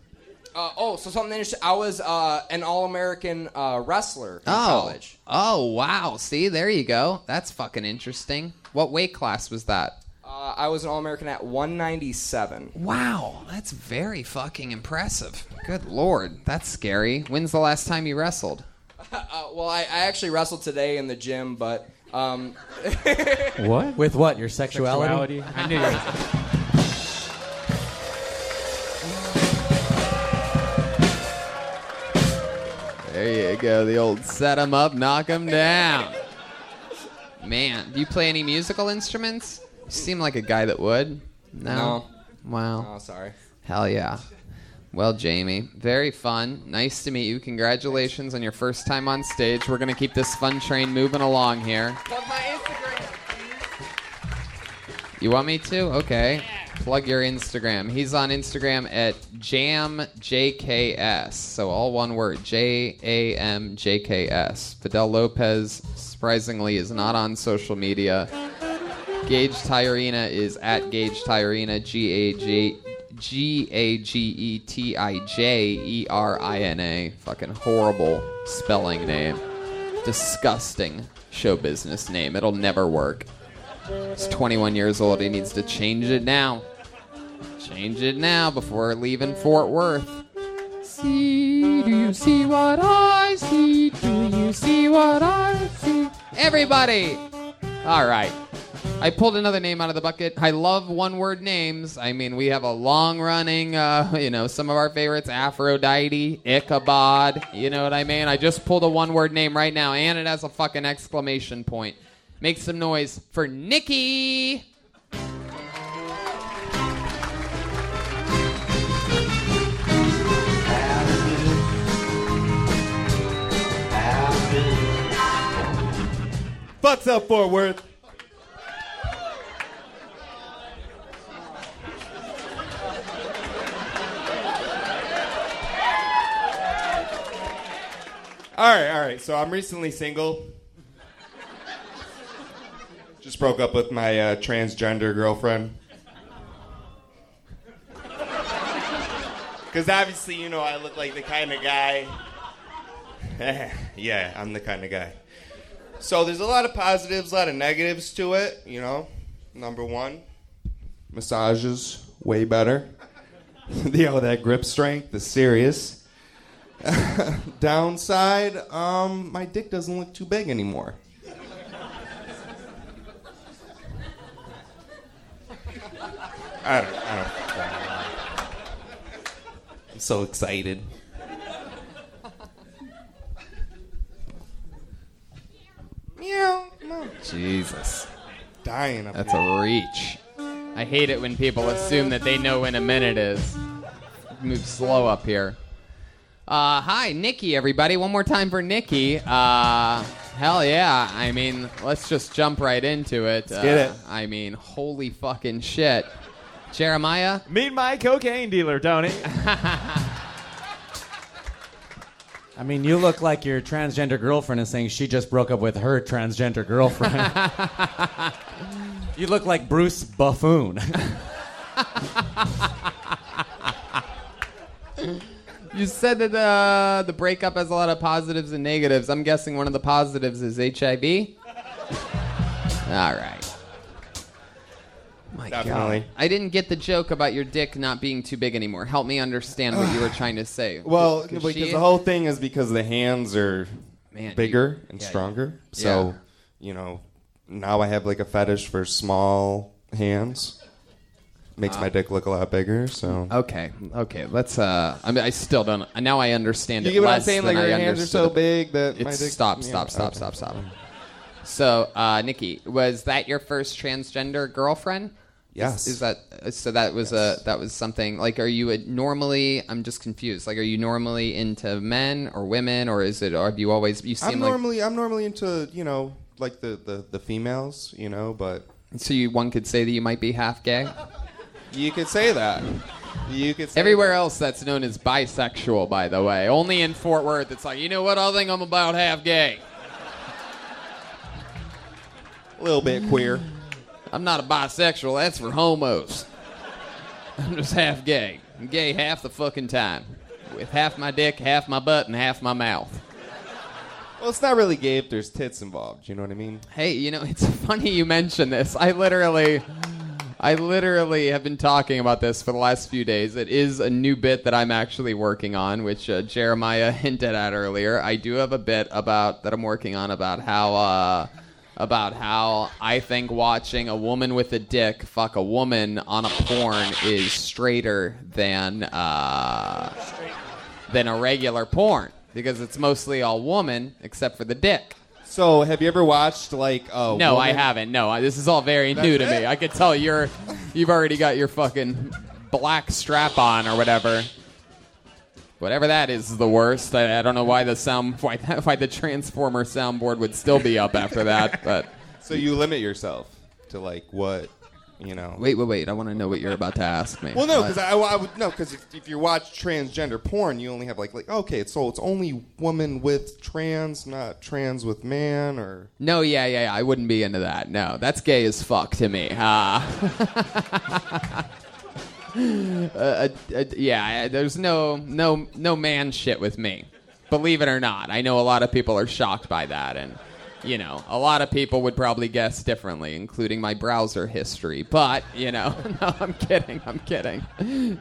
Uh, oh, so something interesting. I was uh, an All-American uh, wrestler in Oh. college. Oh, wow. See, there you go. That's fucking interesting. What weight class was that? Uh, I was an All-American at 197. Wow, that's very fucking impressive. Good lord, that's scary. When's the last time you wrestled? [laughs] Uh, well, I, I actually wrestled today in the gym, but um, [laughs] What? With what? Your sexuality? Sexuality? I knew There you go, the old set 'em up, knock 'em down. Man, do you play any musical instruments? You seem like a guy that would. No. No. Wow. oh, sorry. Hell yeah. Well, Jamie, very fun. Nice to meet you. Congratulations on your first time on stage. We're going to keep this fun train moving along here. Plug my Instagram. You want me to? Okay. Plug your Instagram. He's on Instagram at jamjks. So all one word, J A M J K S. Fidel Lopez surprisingly is not on social media. Gage Tijerina is at Gage Tijerina, G A G G A G E T I J E R I N A. Fucking horrible spelling name. Disgusting show business name. It'll never work. He's 21 years old. He needs to change it now. Change it now before leaving Fort Worth. See, do you see what I see? Do you see what I see? Everybody! All right. I pulled another name out of the bucket. I love one word names. I mean, we have a long running, uh, [laughs] you know, some of our favorites Aphrodite, Ichabod. You know what I mean? I just pulled a one word name right now, and it has a fucking exclamation point. Make some noise for Nikki! What's up, Fort Worth? All right, all right. So I'm recently single. Just broke up with my uh, transgender girlfriend. Because obviously, you know, I look like the kind of guy. [laughs] yeah, I'm the kind of guy. So there's a lot of positives, a lot of negatives to it. You know, number one, massages way better. [laughs] you know that grip strength is serious. [laughs] Downside, um, my dick doesn't look too big anymore. I don't, I don't. I'm so excited. Meow. meow. Jesus. Dying up That's here. a reach. I hate it when people assume that they know when a minute is. Move slow up here. Uh, hi, Nikki, everybody. One more time for Nikki. Uh, hell yeah. I mean, let's just jump right into it. Let's get Uh, it. I mean, holy fucking shit. Jeremiah? Meet my cocaine dealer, Tony. [laughs] I mean, you look like your transgender girlfriend is saying she just broke up with her transgender girlfriend. [laughs] You look like Bruce Buffoon. You said that uh, the breakup has a lot of positives and negatives. I'm guessing one of the positives is HIV. [laughs] All right. My Definitely. God. I didn't get the joke about your dick not being too big anymore. Help me understand what you were [sighs] trying to say. Well, Because because she- the whole thing is because the hands are Man, bigger you- and yeah, stronger. So, you know, now I have like a fetish for small hands. Makes my dick look a lot bigger. So Okay, okay. Let's. Uh, I mean, I still don't. Now I understand You it get what I'm less saying? than Like, I your hands are so understood. big that my It's dick- stop, yeah, stop, stop, okay. stop, stop. So, uh, Nikki, was that your first transgender girlfriend? Yes. Is, is that uh, so? That was a that was something like. Are you a, normally? I'm just confused. Like, are you normally into men or women, or is it? Or have you always? You seem I'm like normally I'm normally into you know like the, the the females you know but so. You one could say that you might be half gay. [laughs] you could say that you could say Everywhere else, that's known as bisexual. By the way, only in Fort Worth, it's like you know what? I think I'm about half gay. a little bit queer. I'm not a bisexual. That's for homos. I'm just half gay. I'm gay half the fucking time. With half my dick, half my butt, and half my mouth. Well, it's not really gay if there's tits involved. You know what I mean? Hey, you know, it's [laughs] funny you mention this. I literally. I literally have been talking about this for the last few days. It is a new bit that I'm actually working on, which uh, Jeremiah [laughs] hinted at earlier. I do have a bit about that I'm working on about how uh, about how I think watching a woman with a dick fuck a woman on a porn is straighter than uh, than a regular porn because it's mostly all woman except for the dick. So, have you ever watched like oh No, I haven't. No, I, this is all very new to me. I could tell you're, you've already got your fucking black strap on or whatever. Whatever that is, is the worst. I, I don't know why the sound, [laughs] why, why the Transformer soundboard would still be up after that. [laughs] But So you limit yourself to like what you know. wait, wait, wait. I want to know what you're about to ask me. Well, no, because I, I would no, because if, if you watch transgender porn, you only have like like okay, so it's only woman with trans, not trans with man, or No, yeah, yeah, yeah. I wouldn't be into that. No, that's gay as fuck to me. Uh, [laughs] [gasps] uh, uh, uh, yeah, there's no no no man shit with me. Believe it or not, I know a lot of people are shocked by that, and you know, a lot of people would probably guess differently, including my browser history. But you know, [laughs] no, I'm kidding. I'm kidding,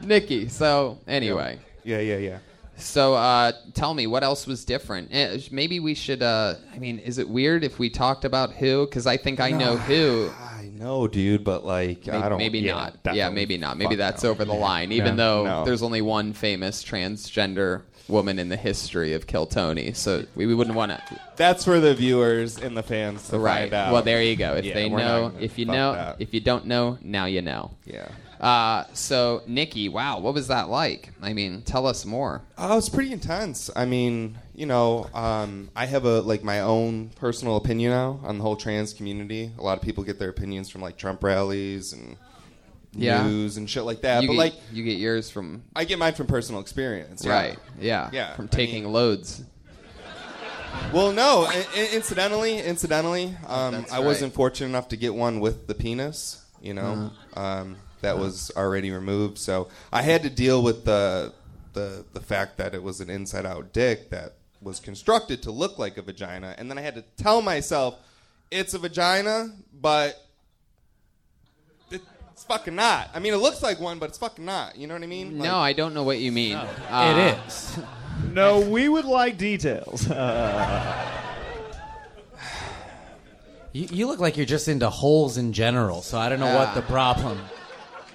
Nikki. So anyway. yeah, yeah, yeah. So uh, tell me, what else was different? Eh, Maybe we should. Uh, I mean, is it weird if we talked about who? Because I think I know who. [sighs] [sighs] Know, dude, but like Maybe, I don't. maybe yeah, not. Yeah, maybe not. Maybe that's no. over the line. Even No, though no. there's only one famous transgender woman in the history of Kill Tony, so we, we wouldn't want to. That's for the viewers and the fans to Right. find out. Well, there you go. If Yeah, they know, if you know, that. if you don't know, now you know. yeah. Uh, so Nikki, wow, what was that like? I mean, tell us more. Oh, was pretty intense. I mean, you know, um, I have a like my own personal opinion now on the whole trans community. A lot of people get their opinions from like Trump rallies and Yeah. news and shit like that. you but get, like, you get yours from I get mine from personal experience. yeah. right, yeah, Yeah, from I taking mean- loads. Well, no. I- I- incidentally, incidentally, um, That's I wasn't fortunate enough to get one with the penis. You know, Uh-huh. um, that was already removed, so I had to deal with the the the fact that it was an inside out dick that was constructed to look like a vagina, and then I had to tell myself it's a vagina, but it's fucking not. I mean, it looks like one, but it's fucking not. You know what I mean? no, I don't know what you mean. Uh, it is. No, we would like details. [laughs] You, you look like you're just into holes in general, so I don't know what the problem.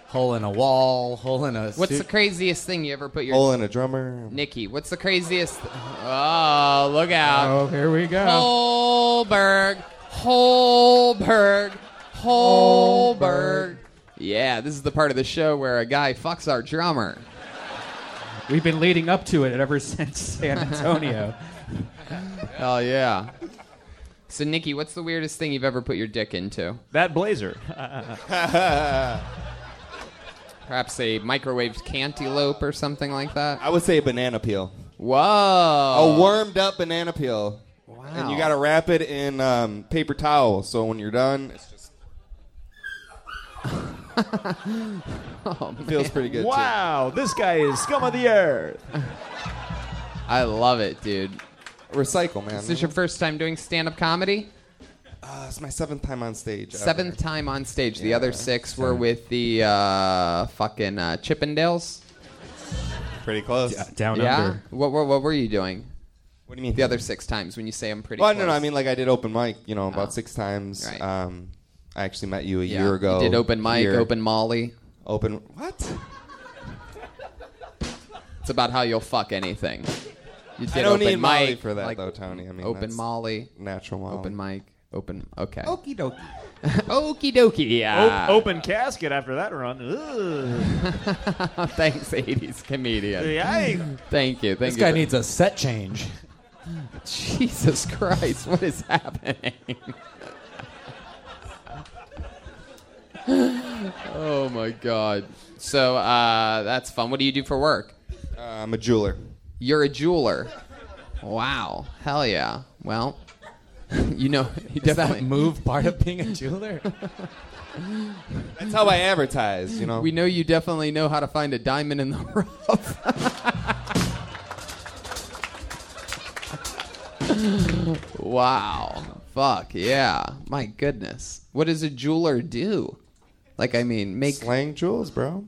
Hole in a wall, hole in a. What's the craziest thing you ever put your Hole in a drummer. Nikki? What's the craziest? Oh, look out! oh, here we go. Holberg, Holberg, Holberg. Yeah, this is the part of the show where a guy fucks our drummer. We've been leading up to it ever [laughs] since San Antonio. [laughs] Hell yeah. So, Nikki, what's the weirdest thing you've ever put your dick into? That blazer. [laughs] Perhaps a microwaved cantaloupe or something like that? I would say a banana peel. Whoa. A warmed up banana peel. Wow. And you got to wrap it in um, paper towel. So when you're done, it's just [laughs] oh, It feels pretty good. Wow, this guy is scum of the earth. [laughs] I love it, dude. Recycle, man. Is this your first time doing stand-up comedy? Uh, it's my seventh time on stage. ever. Seventh time on stage. The other six were with the uh, fucking uh, Chippendales. Pretty close. Down yeah. under. What, what what were you doing? What do you mean? The other six times when you say I'm pretty. Well, close. no, no. I mean, like I did open mic. You know, about Oh. six times. Right. Um, I actually met you a Yeah, year ago. You did open mic, here. open Molly. Open what? [laughs] It's about how you'll fuck anything. You did I don't open need mic Molly for that like, though, Tony. I mean, open that's Molly, natural Molly. open mic, open. Okay. Okie dokie. [laughs] Okie dokie. Yeah. Op- open casket after that run. Ugh. [laughs] Thanks, 80s comedian. Yikes. Thank you. Thank This you. guy needs a set change. [laughs] Jesus Christ, what is happening? oh my God. So uh, that's fun. What do you do for work? Uh, I'm a jeweler. You're a jeweler. Wow. Hell yeah. Well, [laughs] you know, [laughs] he Does that move part of being a jeweler? [laughs] That's how I advertise. You know. We know you definitely know how to find a diamond in the rough. wow. Fuck yeah. My goodness. What does a jeweler do? Like, I mean, make. Slang jewels, bro.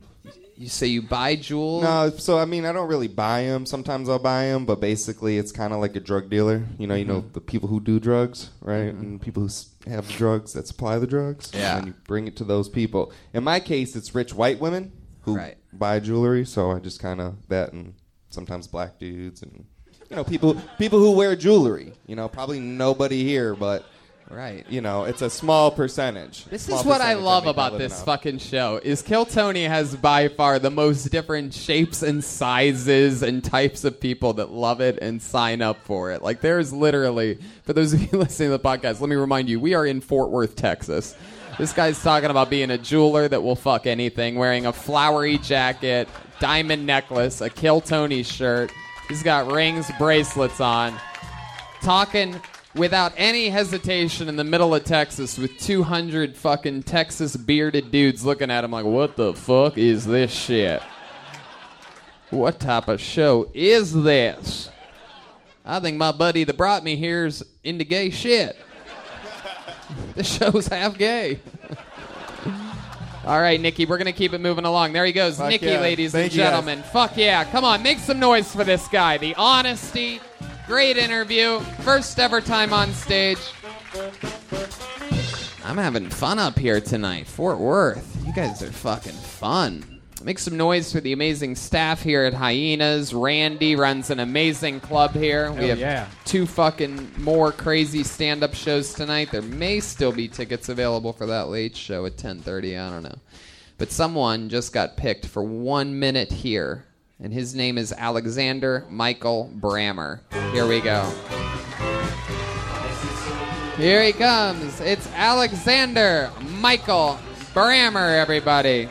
You say you buy jewels? No, so I mean, I don't really buy them. Sometimes I'll buy them, but basically, it's kind of like a drug dealer. You know, you know Mm-hmm. the people who do drugs, right? And people who s- have the drugs that supply the drugs. Yeah. And you bring it to those people. In my case, it's rich white women who Right. buy jewelry. So I just kind of that, and sometimes black dudes, and you know, people people who wear jewelry. You know, probably nobody here, but Right. you know, it's a small percentage. This Small is what I love about this off. fucking show is Kill Tony has by far the most different shapes and sizes and types of people that love it and sign up for it. Like there's literally for those of you [laughs] listening to the podcast, let me remind you, we are in Fort Worth, Texas. This guy's talking about being a jeweler that will fuck anything, wearing a flowery jacket, diamond necklace, a Kill Tony shirt. He's got rings, bracelets on talking without any hesitation in the middle of Texas with 200 fucking Texas bearded dudes looking at him like, what the fuck is this shit? What type of show is this? I think my buddy that brought me here's into gay shit. [laughs] this show's half gay. [laughs] All right, Nikki, we're going to keep it moving along. There he goes. Fuck Nikki, yeah. ladies Thank and gentlemen. Fuck yeah. Come on, make some noise for this guy. The honesty, great interview, first ever time on stage. I'm having fun up here tonight. Fort Worth. You guys are fucking fun. Make some noise for the amazing staff here at Hyenas. Randy runs an amazing club here. We have yeah. two fucking more crazy stand-up shows tonight. There may still be tickets available for that late show at 10:30. I don't know, but someone just got picked for one minute here, and his name is Alexander Michael Brammer. Here we go. Here he comes. It's Alexander Michael Brammer. Everybody,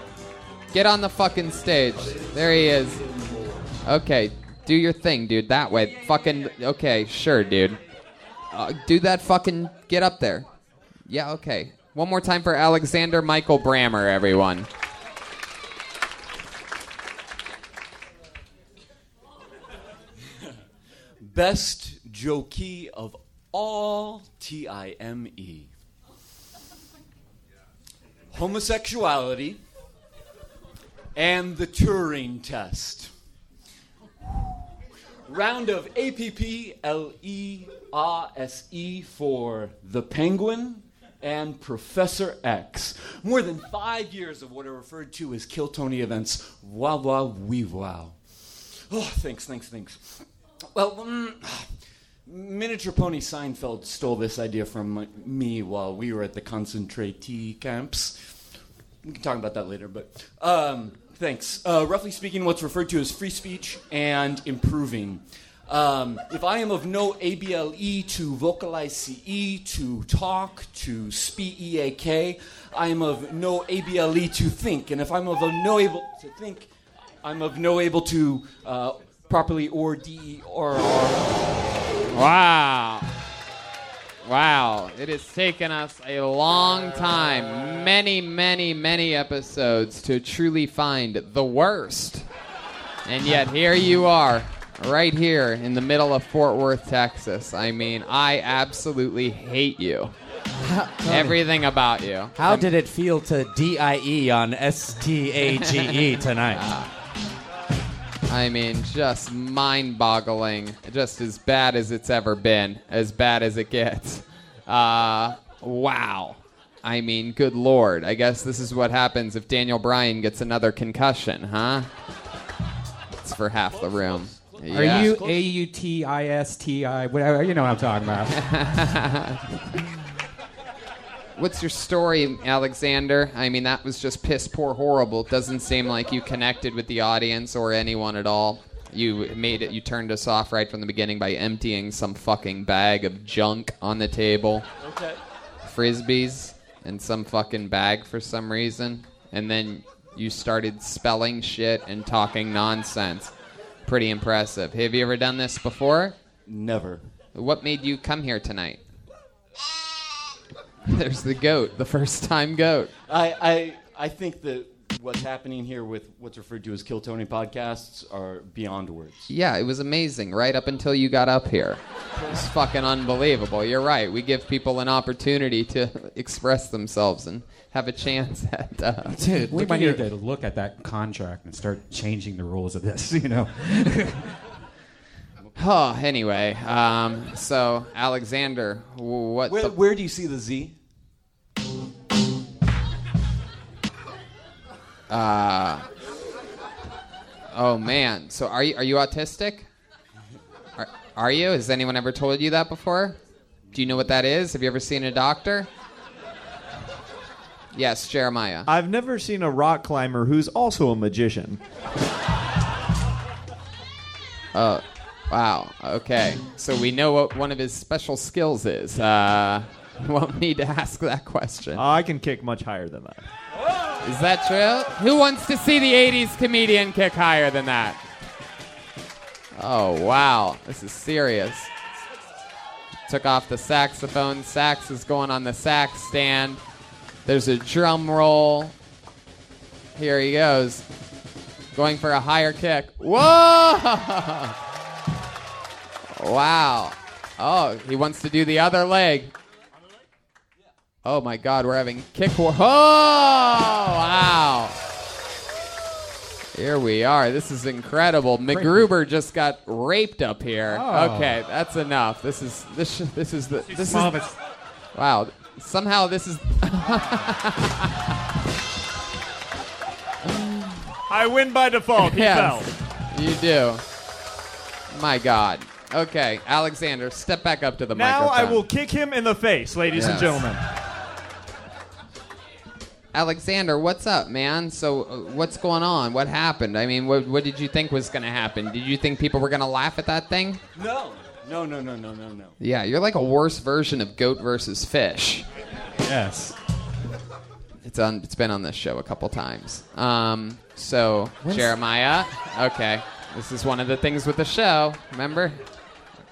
get on the fucking stage. There he is. Okay, do your thing, dude. That way. Fucking. Okay, sure, dude. Uh, do that fucking. Get up there. Yeah, okay. One more time for Alexander Michael Brammer, everyone. Best jokey of all T I M E. Homosexuality and the Turing test. Round of A P P L E R S E for the Penguin and Professor X. More than five years of what are referred to as Kill Tony events. Wow, wow, wee, wow. Oh, thanks, thanks, thanks. Well, mm, [sighs] Miniature Pony Seinfeld stole this idea from me while we were at the concentratee camps. We can talk about that later, but um, thanks. Uh, roughly speaking, what's referred to as free speech and improving. Um, if I am of no ABLE to vocalize CE, to talk, to speak, I am of no ABLE to think. And if I'm of no able to think, I'm of no able to uh, properly or D or R. Wow. Wow, it has taken us a long time, many, many, many episodes to truly find the worst. And yet here you are, right here in the middle of Fort Worth, Texas. I mean, I absolutely hate you. Everything about you. How did it feel to DIE on S T A G E tonight? Ah. I mean, just mind boggling. Just as bad as it's ever been. As bad as it gets. Uh, wow. I mean, good lord. I guess this is what happens if Daniel Bryan gets another concussion, huh? It's for half the room. Are you A U T I S T I? Whatever. You know what I'm talking about. [laughs] What's your story, Alexander? I mean, that was just piss poor horrible. Doesn't seem like you connected with the audience or anyone at all. You made it. You turned us off right from the beginning by emptying some fucking bag of junk on the table. Okay. Frisbees and some fucking bag for some reason, and then you started spelling shit and talking nonsense. Pretty impressive. Have you ever done this before? Never. What made you come here tonight? [laughs] There's the goat, the first time goat. I, I, I think that what's happening here with what's referred to as Kill Tony podcasts are beyond words. Yeah, it was amazing right up until you got up here. It's fucking unbelievable. You're right. We give people an opportunity to express themselves and have a chance at. Uh, Dude, we might need to look at that contract and start changing the rules of this. [laughs] You know. [laughs] Oh, anyway, um, so Alexander, what? Where, the- where do you see the Z? Uh, oh man. So are you are you autistic? Are, are you? Has anyone ever told you that before? Do you know what that is? Have you ever seen a doctor? Yes, Jeremiah. I've never seen a rock climber who's also a magician. Oh, wow. Okay. So we know what one of his special skills is. Uh, [laughs] won't need to ask that question. I can kick much higher than that. Is that true? Who wants to see the 80s comedian kick higher than that? Oh, wow. This is serious. Took off the saxophone. Sax is going on the sax stand. There's a drum roll. Here he goes. Going for a higher kick. Whoa! [laughs] Wow. Oh, he wants to do the other leg. Oh my God, we're having kick war. Oh, wow. Here we are. This is incredible. McGruber just got raped up here. Oh. Okay, that's enough. This is this sh- this is the this small, is wow. Somehow this is [laughs] I win by default. He yes, fell. you do. My God. Okay, Alexander, step back up to the mic. Now microphone. I will kick him in the face, ladies and gentlemen. Alexander, what's up, man? So, uh, what's going on? What happened? I mean, what, what did you think was going to happen? Did you think people were going to laugh at that thing? No. No, no, no, no, no, no. Yeah, you're like a worse version of goat versus fish. Yes. It's on. It's been on this show a couple times. Um, so When's- Jeremiah. Okay, this is one of the things with the show. Remember?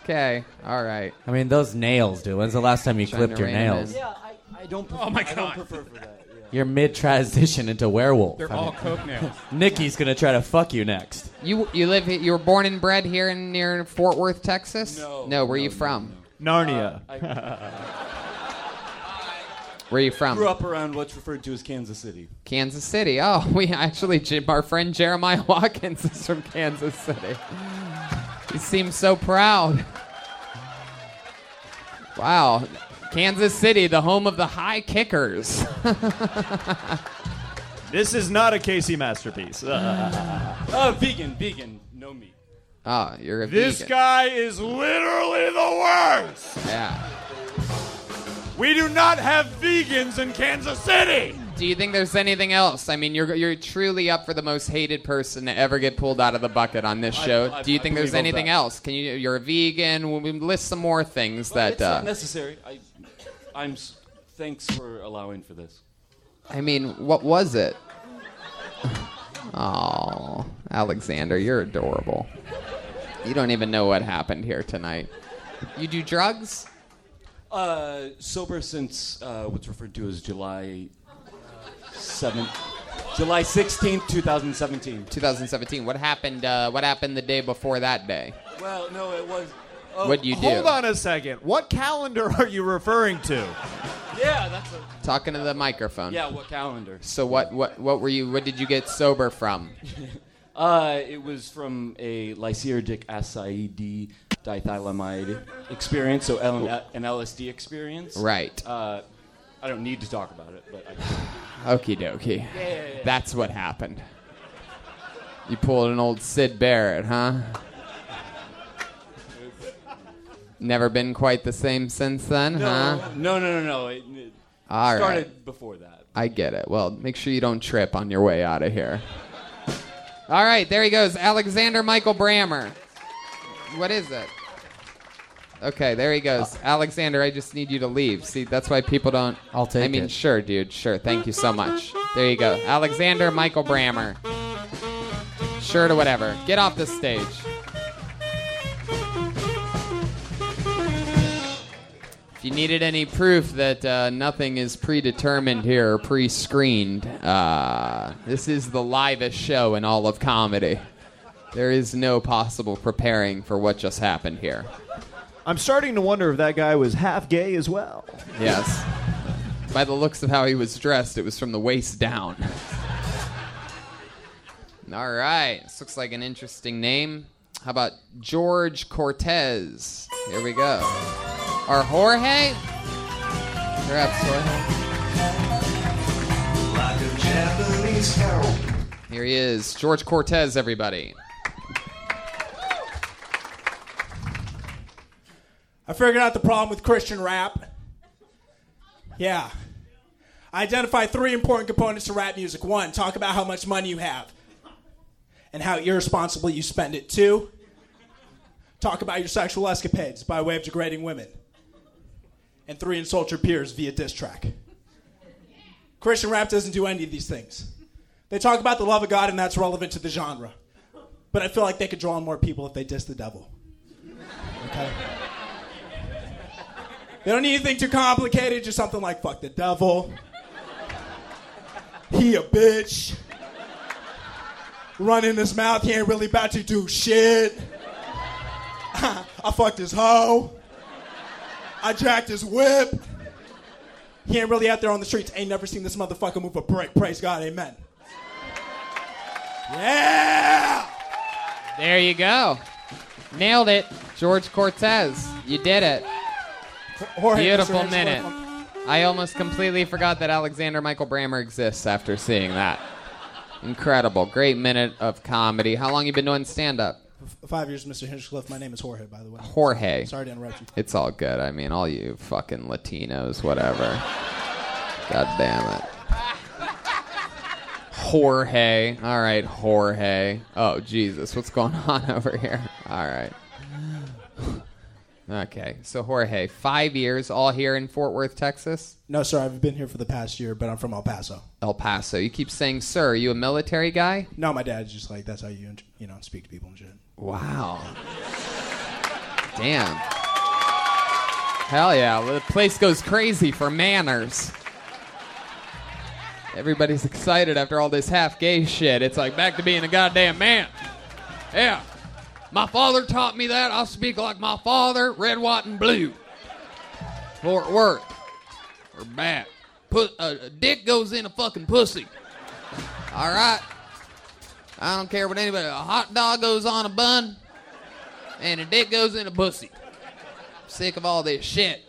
Okay. All right. I mean, those nails, dude. When's the last time you Trying clipped to your rein 'em nails? in. Yeah, I, I don't prefer, Oh my I don't God. prefer for that. Yeah. You're mid transition into werewolf. They're I all mean, coke nails. [laughs] Nikki's gonna try to fuck you next. You you live. he- You were born and bred here in near Fort Worth, Texas. No, No. Where no, you no, from? Narnia. Uh, [laughs] where are you from? Grew up around what's referred to as Kansas City. Kansas City. Oh, [laughs] we actually, Jim, our friend Jeremiah Watkins is from Kansas City. He seems so proud. Wow. Kansas City, the home of the high kickers. [laughs] This is not a KC masterpiece. [laughs] Uh, Oh, vegan, vegan, no meat. oh, you're a vegan. this vegan. guy is literally the worst. Yeah. We do not have vegans in Kansas City. Do you think there's anything else? I mean, you're you're truly up for the most hated person to ever get pulled out of the bucket on this show. I- Do you I think there's anything that. else? Can you? You're a vegan. We'll we'll list some more things Well, that. it's not Uh, necessary. I, I'm. s- Thanks for allowing for this. I mean, what was it? [laughs] Oh, Alexander, you're adorable. You don't even know what happened here tonight. You do drugs? Uh, sober since uh, what's referred to as July seventh, July sixteenth, two thousand seventeen. 2017. What happened? Uh, what happened the day before that day? Well, no, it was. What'd you do? Hold on a second. What calendar [laughs] are you referring to? Yeah, that's a. Talking to the microphone. Yeah, what calendar? So what? What? What were you? What did you get sober from? [laughs] Uh, it was from a lysergic acid diethylamide experience, so L- an LSD experience. Right. Uh, I don't need to talk about it, but I. Okie dokie. yeah, yeah. That's what happened. You pulled an old Syd Barrett, huh? Never been quite the same since then, No, huh? no, no, no, no. It, it All right. started before that. I get it. Well, make sure you don't trip on your way out of here. All right, there he goes, Alexander Michael Brammer. What is it? Okay, there he goes. Uh, Alexander, I just need you to leave. See, that's why people don't. I'll take it. I mean, it. sure, dude. Sure. Thank you so much. There you go. Alexander Michael Brammer. Sure to whatever. Get off the stage. If you needed any proof that uh, nothing is predetermined here or pre screened, uh, this is the livest show in all of comedy. There is no possible preparing for what just happened here. I'm starting to wonder if that guy was half gay as well. Yes. By the looks of how he was dressed, it was from the waist down. All right. This looks like an interesting name. How about George Cortez? Here we go. Or Jorge? Jorge. Here he is. George Cortez, everybody. I figured out the problem with Christian rap. Yeah. I identify three important components to rap music. One, talk about how much money you have and how irresponsibly you spend it. Two, talk about your sexual escapades by way of degrading women. And three, insult your peers via diss track. Christian rap doesn't do any of these things. They talk about the love of God, and that's relevant to the genre. But I feel like they could draw on more people if they diss the devil. Okay? They don't need anything too complicated, just something like fuck the devil. He a bitch. Run in his mouth, he ain't really about to do shit. [laughs] I fucked his hoe. I jacked his whip. He ain't really out there on the streets. Ain't never seen this motherfucker move a brick. Praise God, amen. Yeah! There you go. Nailed it. George Cortez. You did it. Jorge, Beautiful Mr. minute. I almost completely forgot that Alexander Michael Brammer exists after seeing that. Incredible. Great minute of comedy. How long you been doing stand up? Five years, Mr. Hinchcliffe. My name is Jorge, by the way. Jorge. Sorry to interrupt you. It's all good. I mean, all you fucking Latinos, whatever. God damn it. Jorge. All right, Jorge. Oh, Jesus. What's going on [laughs] over here? All right. Okay, so Jorge, five years, all here in Fort Worth, Texas? No, sir. I've been here for the past year, but I'm from El Paso. El Paso. You keep saying, sir. Are you a military guy? No, my dad's just like that's how you you know speak to people and shit. Wow. Damn. Hell yeah. The place goes crazy for manners. Everybody's excited after all this half gay shit. It's like back to being a goddamn man. Yeah. My father taught me that. I'll speak like my father, red, white, and blue. Fort Worth. Or bat. Put, a dick goes in a fucking pussy. All right. I don't care what anybody. A hot dog goes on a bun, and a dick goes in a pussy. Sick of all this shit.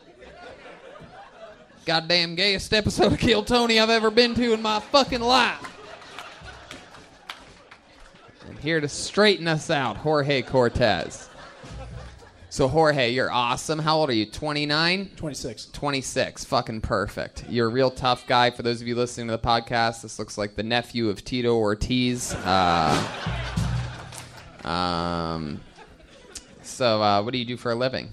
Goddamn gayest episode of Kill Tony I've ever been to in my fucking life. Here to straighten us out, Jorge Cortez. So Jorge, you're awesome. How old are you? 29? 26. 26. Fucking perfect. You're a real tough guy. For those of you listening to the podcast, this looks like the nephew of Tito Ortiz. Uh, [laughs] um, so, uh, what do you do for a living?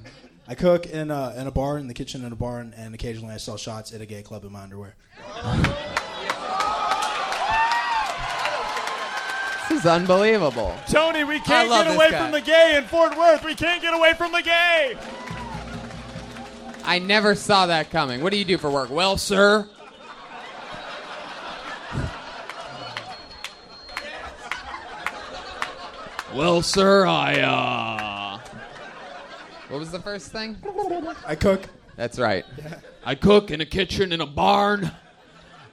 I cook in a, in a bar, in the kitchen in a bar, and, and occasionally I sell shots at a gay club in my underwear. [laughs] This is unbelievable. Tony, we can't get away guy. from the gay in Fort Worth. We can't get away from the gay. I never saw that coming. What do you do for work? Well, sir. Well, sir, I uh What was the first thing? I cook. That's right. I cook in a kitchen in a barn,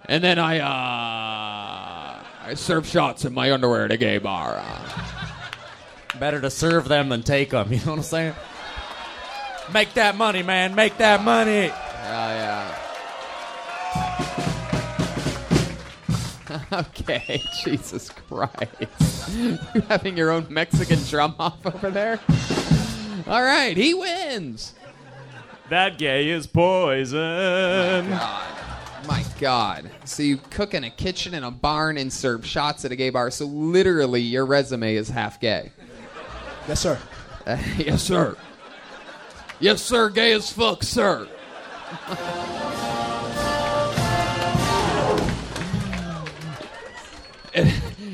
and then I uh I serve shots in my underwear at a gay bar. Uh, Better to serve them than take them. You know what I'm saying? Make that money, man. Make that money. yeah. [laughs] okay, Jesus Christ. you having your own Mexican drum off over there? All right, he wins. That gay is poison. My God. So you cook in a kitchen in a barn and serve shots at a gay bar. So literally, your resume is half gay. Yes, sir. Uh, [laughs] yes, sir. Yes, sir. Gay as fuck, sir.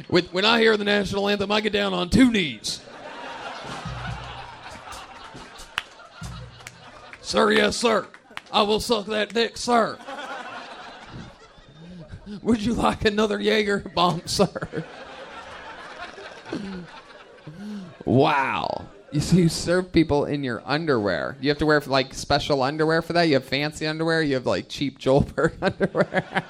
when, when I hear the national anthem, I get down on two knees. sir, yes, sir. I will suck that dick, sir. Would you like another Jaeger bomb, sir? wow. You see, you serve people in your underwear. You have to wear like special underwear for that. You have fancy underwear. You have like cheap Joelberg [laughs] underwear.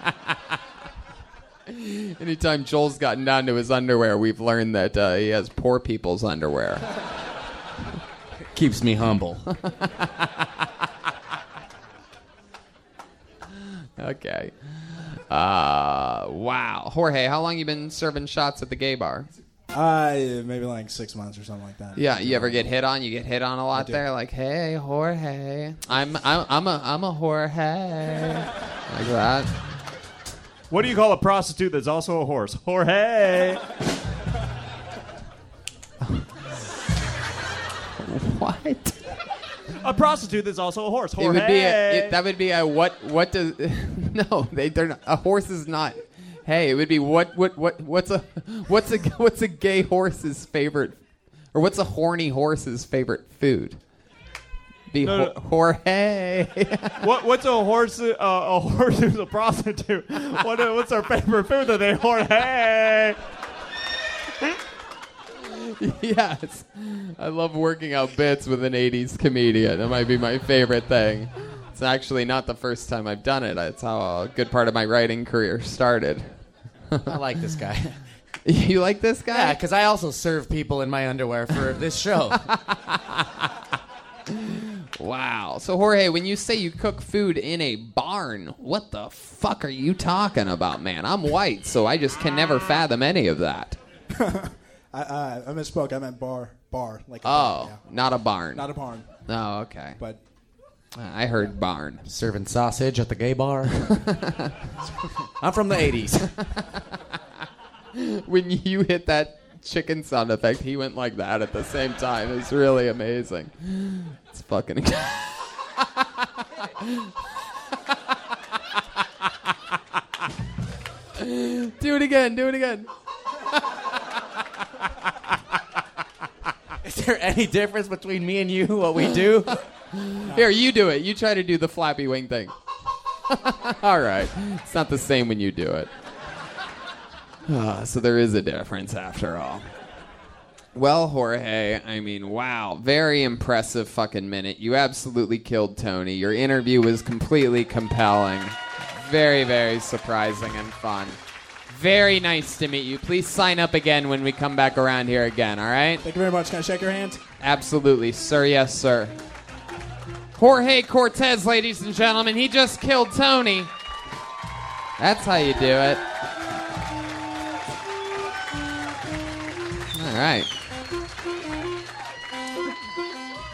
Anytime Joel's gotten down to his underwear, we've learned that uh, he has poor people's underwear. Keeps me humble. [laughs] okay. Uh, wow. Jorge, how long you been serving shots at the gay bar? Uh, maybe like six months or something like that. Yeah, you ever get hit on? You get hit on a lot there. Like, hey, Jorge, I'm I'm I'm a I'm a Jorge, like that. What do you call a prostitute that's also a horse? Jorge. [laughs] what? A prostitute that's also a horse. It would be a, it, that would be a what what does [laughs] no they they're not, a horse is not. Hey, it would be what what what what's a what's a what's a gay horse's favorite or what's a horny horse's favorite food? Be No, Ho- Jorge. [laughs] what, what's a horse? Uh, a horse who's a prostitute. What, what's their favorite food? That they Jorge. [laughs] yes. I love working out bits with an 80s comedian. That might be my favorite thing. It's actually not the first time I've done it. It's how a good part of my writing career started. I like this guy. [laughs] you like this guy? Yeah, because I also serve people in my underwear for this show. [laughs] Wow. So, Jorge, when you say you cook food in a barn, what the fuck are you talking about, man? I'm white, so I just can never fathom any of that. I, I, I misspoke. I meant bar. Bar. Like a Oh, bar, yeah. not a barn. Not a barn. Oh, okay. But I heard barn. Serving sausage at the gay bar. [laughs] I'm from the 80s. [laughs] when you hit that chicken sound effect, he went like that at the same time. It's really amazing. It's fucking. [laughs] do it again. Do it again. Is there any difference between me and you, what we do? [laughs] Here, you do it. You try to do the flappy wing thing. [laughs] All right. It's not the same when you do it. Ah, so there is a difference after all. Well, Jorge, I mean, wow. Very impressive fucking minute. You absolutely killed Tony. Your interview was completely compelling. Very, very surprising and fun. Very nice to meet you. Please sign up again when we come back around here again, all right? thank you very much. Can I shake your hand? Absolutely, sir. Yes, sir. Jorge Cortez, ladies and gentlemen. He just killed Tony. That's how you do it. All right.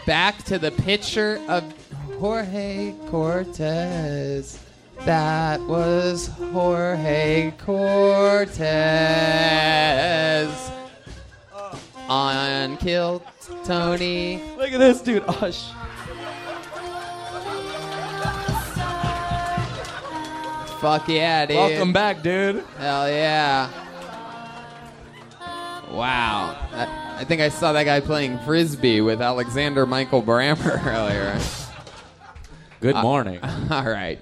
Back to the picture of Jorge Cortez. That was Jorge Cortez on Kill Tony. Look at this dude. Oh, sh- Fuck yeah, dude. Welcome back, dude. Hell yeah. Wow. I, I think I saw that guy playing frisbee with Alexander Michael Brammer [laughs] earlier. Good Uh, morning. [laughs] all right.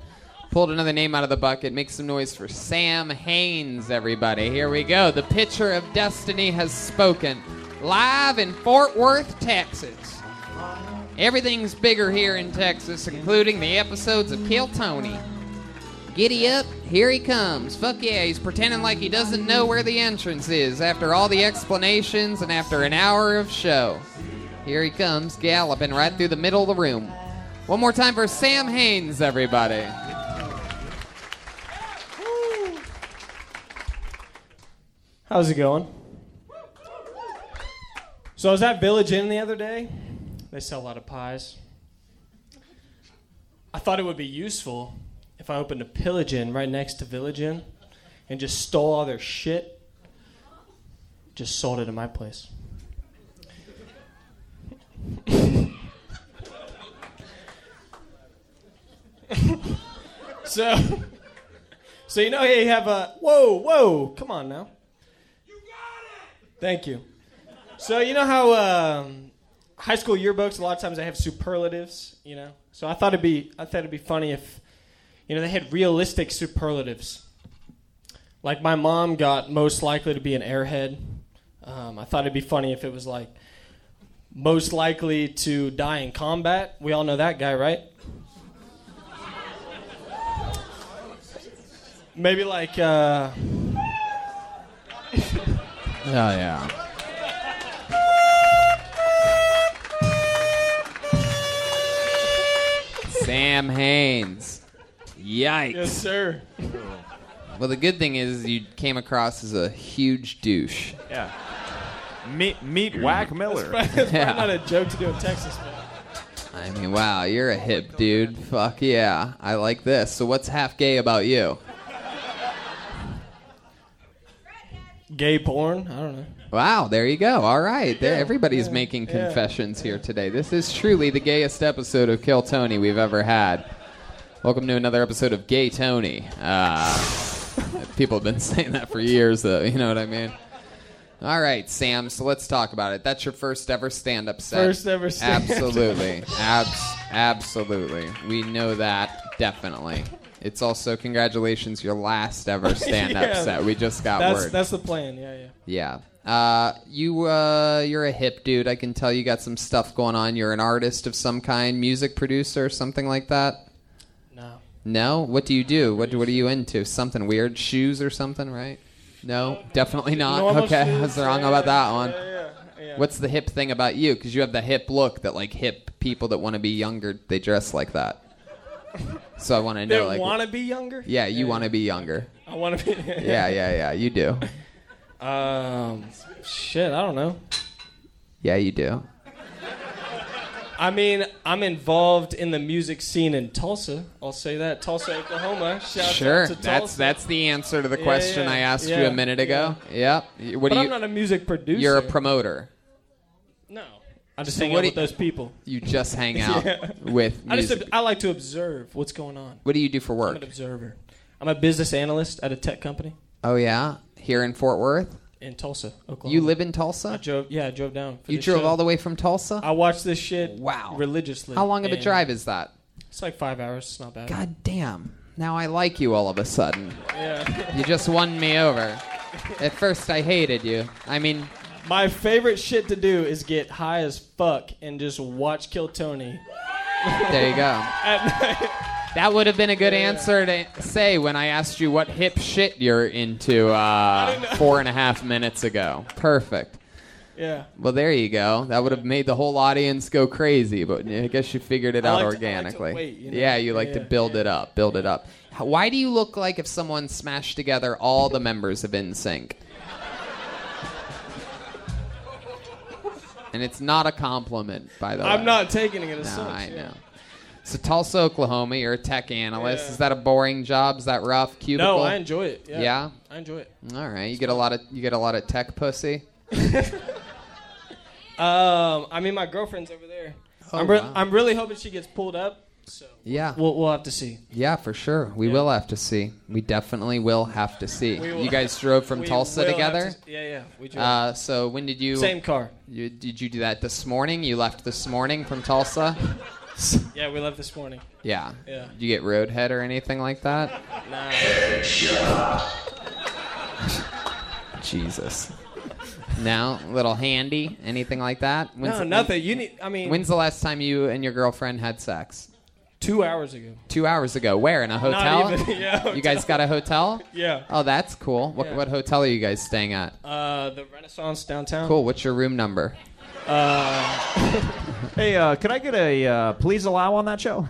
Pulled another name out of the bucket. Make some noise for Sam Haynes, everybody. Here we go. The pitcher of destiny has spoken. Live in Fort Worth, Texas. Everything's bigger here in Texas, including the episodes of Kill Tony. Giddy up, here he comes. Fuck yeah, he's pretending like he doesn't know where the entrance is after all the explanations and after an hour of show. Here he comes, galloping right through the middle of the room. One more time for Sam Haynes, everybody. How's it going? So I was at Village Inn the other day. They sell a lot of pies. I thought it would be useful if I opened a Pillage Inn right next to Village Inn and just stole all their shit, just sold it in my place. [laughs] so, so you know you have a whoa, whoa, come on now. Thank you. So you know how um, high school yearbooks a lot of times they have superlatives, you know. So I thought it'd be I thought it'd be funny if you know they had realistic superlatives. Like my mom got most likely to be an airhead. Um, I thought it'd be funny if it was like most likely to die in combat. We all know that guy, right? Maybe like uh, [laughs] Oh, yeah. Sam Haynes. Yikes. yes, sir. Well, the good thing is you came across as a huge douche. Yeah. Meet meet Whack Miller. That's probably, Yeah. not a joke to do in Texas, man. I mean, wow, you're a hip dude. Fuck yeah. I like this. So, what's half gay about you? Gay porn? I don't know. Wow, there you go. All right. There, everybody's making confessions here today. This is truly the gayest episode of Kill Tony we've ever had. Welcome to another episode of Gay Tony. Uh, [laughs] people have been saying that for years, though. You know what I mean? All right, Sam. So let's talk about it. That's your first ever stand-up set. First ever stand-up. Set. Absolutely, Abs- absolutely. We know that definitely. It's also congratulations, your last ever [laughs] stand-up Yeah. set. We just got that's, word. That's the plan. Yeah, yeah. Yeah. Uh, you uh, you're a hip dude. I can tell you got some stuff going on. You're an artist of some kind, music producer, or something like that. No. No. What do you do? What what are you into? Something weird? Shoes or something? Right? No, definitely not. Normal okay, [laughs] I was wrong yeah, about that one. yeah, yeah. What's the hip thing about you? Because you have the hip look that like hip people that want to be younger they dress like that. So I want to They know like want to be younger? yeah, you want to be younger. I want to be. [laughs] Yeah, yeah, yeah. You do. Um, shit, I don't know. Yeah, you do. I mean, I'm involved in the music scene in Tulsa. I'll say that Tulsa, Oklahoma. Shout sure, out to that's Tulsa. that's the answer to the Yeah, question yeah, I asked you a minute ago. Yep. What but do you? I'm not a music producer. You're a promoter. No, I just So hang what out with you- those people. You just hang [laughs] out Yeah. with I just. I like to observe what's going on. What do you do for work? I'm an observer. I'm a business analyst at a tech company Oh yeah, here in Fort Worth. in Tulsa, Oklahoma. You live in I Tulsa? drove. Yeah, I drove down. You drove show. all the way from Tulsa? I watched this shit. Wow. Religiously. How long of a drive is that? It's like five hours. It's not bad. God damn. Now I like you all of a sudden. Yeah. You just won me over. [laughs] At first I hated you. I mean, My favorite shit to do is get high as fuck and just watch Kill Tony. there you go. [laughs] That would have been a good answer to say when I asked you what hip shit you're into uh, four and a half minutes ago. Perfect. Yeah. Well, there you go. That would have made the whole audience go crazy, but I guess you figured it I out like to- I like to organically. wait, you know? Yeah, you like to Yeah, build it up, build it up. How- Why do you look like if someone smashed together all the members of NSYNC? And it's not a compliment, by the way. I'm not taking it as No, such. I yeah. know. So Tulsa, Oklahoma, you're a tech analyst. Yeah. Is that a boring job? Is that rough? Cubicle? No, I enjoy it. Yeah. Yeah? I enjoy it. All right, you get a lot of you get a lot of tech pussy. [laughs] Um, I mean, my girlfriend's over there. Oh, I'm, re- wow. I'm really hoping she gets pulled up. So Yeah. we'll we'll have to see. Yeah, for sure. We will have to see. We definitely will have to see. You guys drove from [laughs] we Tulsa together? to- yeah, yeah, we drove. Uh, so when did you? Same car. You, did you do that this morning? You left this morning from Tulsa. [laughs] [laughs] Yeah, we left this morning. Yeah. Yeah. Do you get roadhead or anything like that? Nah. Jesus. No, little handy, anything like that? No, nothing. You need. I mean, When's the last time you and your girlfriend had sex? Two hours ago. Two hours ago. Where? In a Not hotel? even- [laughs] yeah, You guys got a hotel? Yeah. Oh, that's cool. What, Yeah. what hotel are you guys staying at? Uh, the Renaissance downtown. Cool. What's your room number? Uh, [laughs] Hey, uh, could I get a uh, please allow on that show?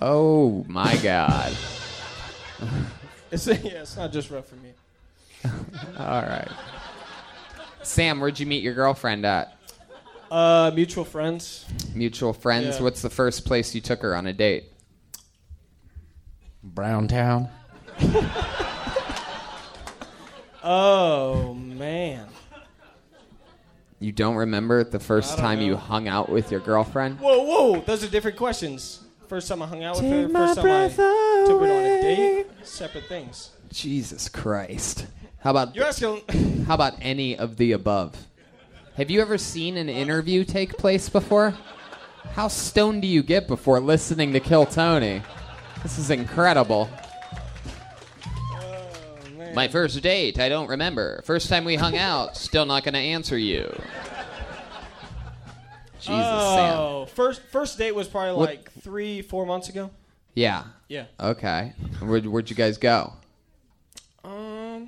Oh my God. [laughs] it's yeah, it's not just rough for me. All right. Sam, where'd you meet your girlfriend at? Uh, mutual friends. Mutual friends. Yeah. What's the first place you took her on a date? Browntown. [laughs] Oh man. You don't remember the first don't time you hung out with your girlfriend? Whoa, whoa! Those are different questions. First time I hung out with Take her. First time breath I took her on a date. Separate things. Jesus Christ. How about You're asking. how about any of the above? Have you ever seen an interview take place before? How stoned do you get before listening to Kill Tony? This is incredible. My first date, I don't remember. First time we hung out, still not going to answer you. Jesus, Sam. oh, first first date was probably What- like three, four months ago. Yeah. Yeah. Okay. Where'd, where'd you guys go? Um,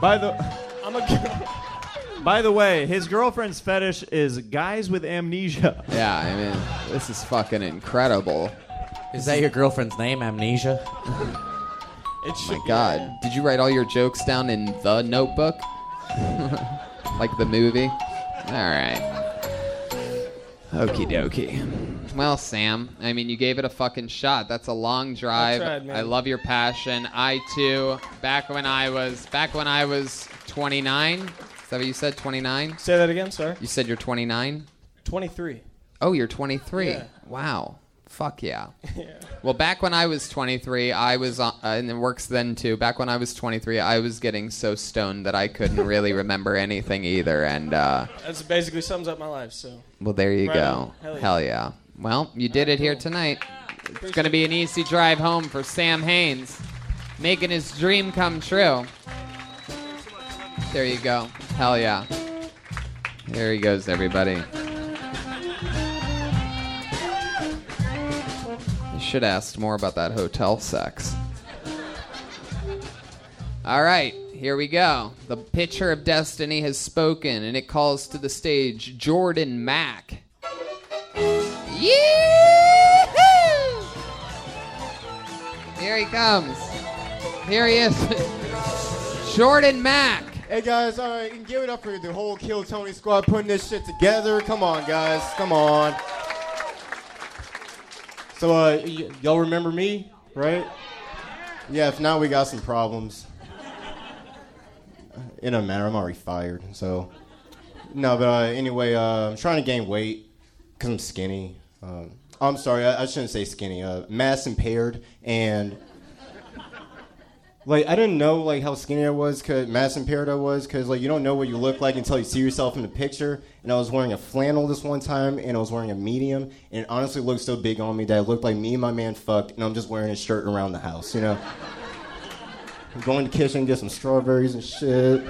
By the I'm a. by the way, his girlfriend's fetish is guys with amnesia. Yeah, I mean, this is fucking incredible. Is that your girlfriend's name, Amnesia? It [laughs] Oh my God. Did you write all your jokes down in the notebook? [laughs] like the movie? All right. Okie dokie. Well, Sam, I mean, you gave it a fucking shot. That's a long drive. tried, man. I love your passion. I too. Back when I was back when I was 29. Is that what you said? 29. Say that again, sir. You said you're 29. 23. Oh, you're 23. Yeah. Wow. Fuck yeah. [laughs] Yeah. Well, back when I was 23, I was, uh, and it works then too. Back when I was 23, I was getting so stoned that I couldn't really remember anything either. And, uh, That's basically sums up my life. So. well, there you Right go. Hell yeah. Hell yeah. Well, you did it here tonight. It's going to be an easy drive home for Sam Haynes, making his dream come true. There you go. Hell yeah. There he goes, everybody. I should ask more about that hotel sex. All right, here we go. The pitcher of destiny has spoken, and it calls to the stage Jordan Mack. Yee-hoo! Here he comes. Here he is. [laughs] Jordan Mack. Hey guys, all right, and give it up for the whole Kill Tony squad putting this shit together. Come on, guys, come on. So, uh, y- y'all remember me, right? Yeah. If not, we got some problems. It doesn't matter. I'm already fired. So, no, but uh, anyway, uh, I'm trying to gain weight because I'm skinny. Um, I'm sorry, I, I shouldn't say skinny. Uh, mass impaired and like I didn't know like how skinny I was, cause mass impaired I was, cause like you don't know what you look like until you see yourself in the picture. And I was wearing a flannel this one time, and I was wearing a medium, and it honestly looked so big on me that it looked like me and my man fucked, and I'm just wearing a shirt around the house, you know. [laughs] I'm going to the kitchen get some strawberries and shit.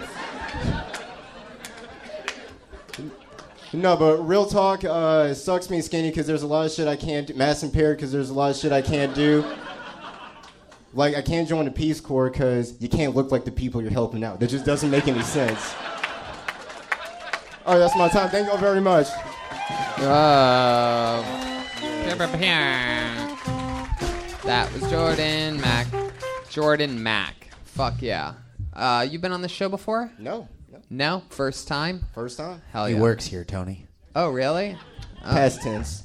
No, but real talk, uh, it sucks being skinny because there's a lot of shit I can't do. Mass impaired because there's a lot of shit I can't do. Like, I can't join the Peace Corps because you can't look like the people you're helping out. That just doesn't make any sense. All right, that's my time. Thank you all very much. Uh, that was Jordan Mack. Jordan Mack. Fuck yeah. Uh, you been on this show before? No. No? First time? First time. Hell yeah. he works here, Tony. Oh, really? Past tense.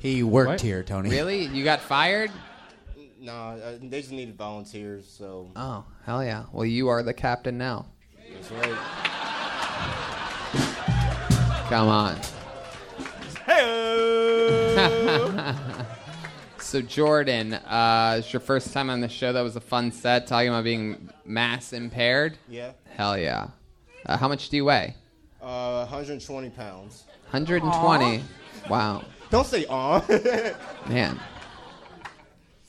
he worked What? here, Tony. Really? You got fired? Nah, uh, they just needed volunteers, so. Oh, hell yeah. Well, you are the captain now. That's right. Come on. Hey. [laughs] so Jordan, uh, it's your first time on the show. That was a fun set, talking about being mass impaired. Yeah. Hell yeah. Uh, how much do you weigh? Uh, 120 pounds. 120. Wow. Don't say aw. [laughs] Man.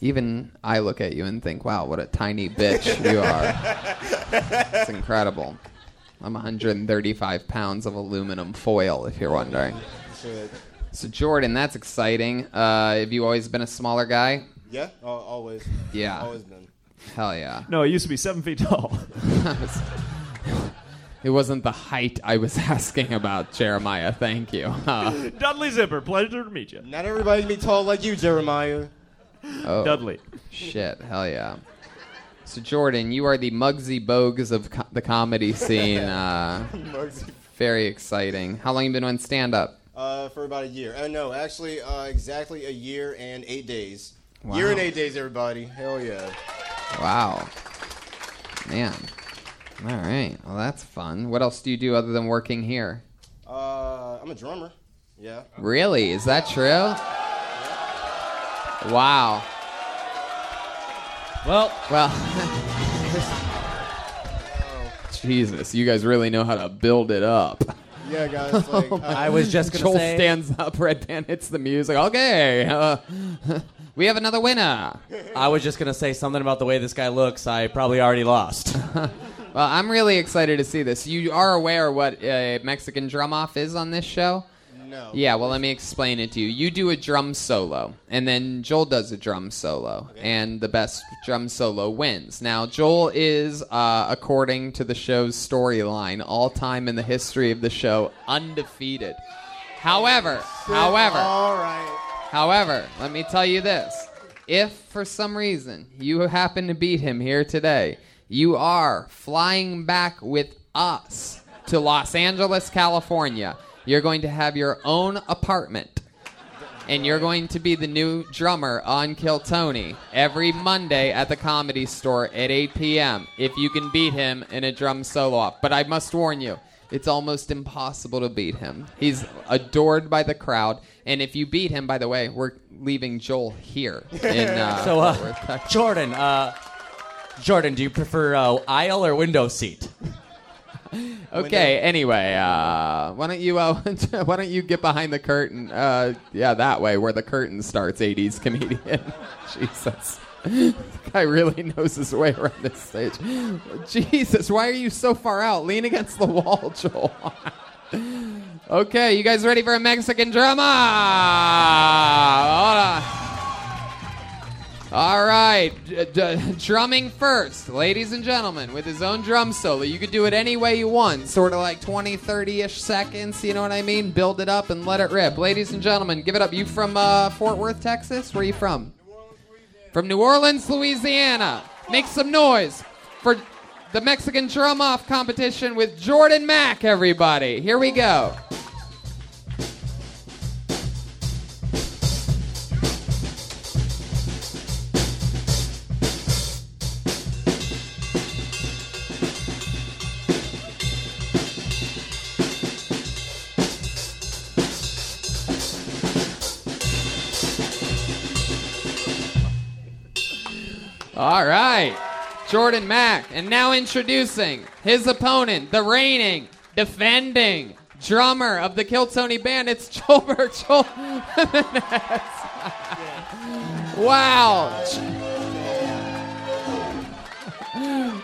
Even I look at you and think, wow, what a tiny bitch you are. It's incredible. I'm 135 pounds of aluminum foil, if you're wondering. So, Jordan, that's exciting. Uh, have you always been a smaller guy? Yeah, al- always. Yeah. Always been. Hell yeah. No, I used to be seven feet tall. [laughs] It wasn't the height I was [laughs] asking about, Jeremiah. Thank you. Uh, [laughs] Dudley Zipper, pleasure to meet you. Not everybody can be tall like you, Jeremiah. Oh, Dudley. Shit, hell yeah. So, Jordan, you are the Muggsy Bogues of co- the comedy scene. [laughs] Uh, Muggsy. very exciting. How long you been on stand up? Uh, for about a year. Uh, no, actually, uh, exactly a year and eight days. Wow. Year and eight days, everybody. Hell yeah. Wow. Man. All right. Well, that's fun. What else do you do other than working here? Uh, I'm a drummer. Yeah. Really? Is that true? Wow. Well, well. Jesus, you guys really know how to build it up. Yeah, guys. Like, [laughs] uh, I was just gonna Joel say- stands up, Redban hits the music. Okay, uh, [laughs] we have another winner. I was just gonna say something about the way this guy looks. I probably already lost. [laughs] Well, I'm really excited to see this. You are aware what uh, Mexican drum off is on this show? No. Yeah, well, let me explain it to you. You do a drum solo, and then Joel does a drum solo, and the best drum solo wins. Now, Joel is, uh, according to the show's storyline, all time in the history of the show, undefeated. However, however, All right. However, let me tell you this. If for some reason you happen to beat him here today, you are flying back with us to Los Angeles, California. You're going to have your own apartment. And you're going to be the new drummer on Kill Tony every Monday at the comedy store at 8 p.m. if you can beat him in a drum solo off. But I must warn you, it's almost impossible to beat him. He's adored by the crowd. And if you beat him, by the way, we're leaving Joel here. In, uh, [laughs] so, uh, Jordan, uh, Jordan, do you prefer uh, aisle or window seat? Okay. Anyway, uh, why don't you uh, [laughs] why don't you get behind the curtain? Uh, yeah, that way where the curtain starts. '80s comedian. [laughs] Jesus, guy really knows his way around this stage. Jesus, why are you so far out? Lean against the wall, [laughs] Joel. okay, you guys ready for a Mexican drama? All right, d- d- drumming first, ladies and gentlemen, with his own drum solo. You could do it any way you want, sort of like 20, 30 ish seconds, you know what I mean? Build it up and let it rip. Ladies and gentlemen, give it up. You from uh, Fort Worth, Texas? Where are you from? From New Orleans, Louisiana. Make some noise for the Mexican drum off competition with Jordan Mack, everybody. Here we go. All right. Jordan Mack. And now introducing his opponent, the reigning, defending drummer of the Kill Tony band. It's Joel [laughs] Joel [laughs] wow.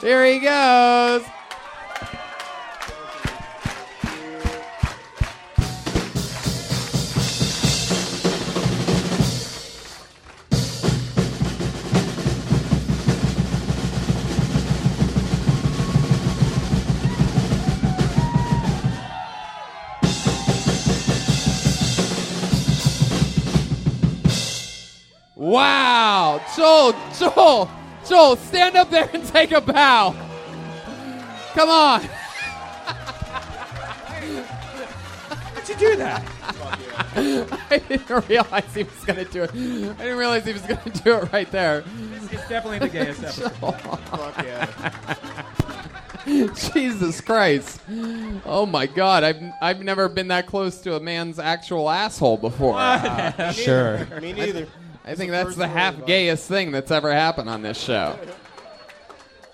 Here he goes. Wow. Joel, Joel, Joel, stand up there and take a bow. Come on. How'd you do that? [laughs] I didn't realize he was going to do it. I didn't realize he was going to do it right there. It's definitely the gayest episode. [laughs] Fuck yeah. [laughs] Jesus Christ. Oh my God. I've, I've never been that close to a man's actual asshole before. Uh, Sure. Me neither. I think that's the half gayest thing that's ever happened on this show. [laughs]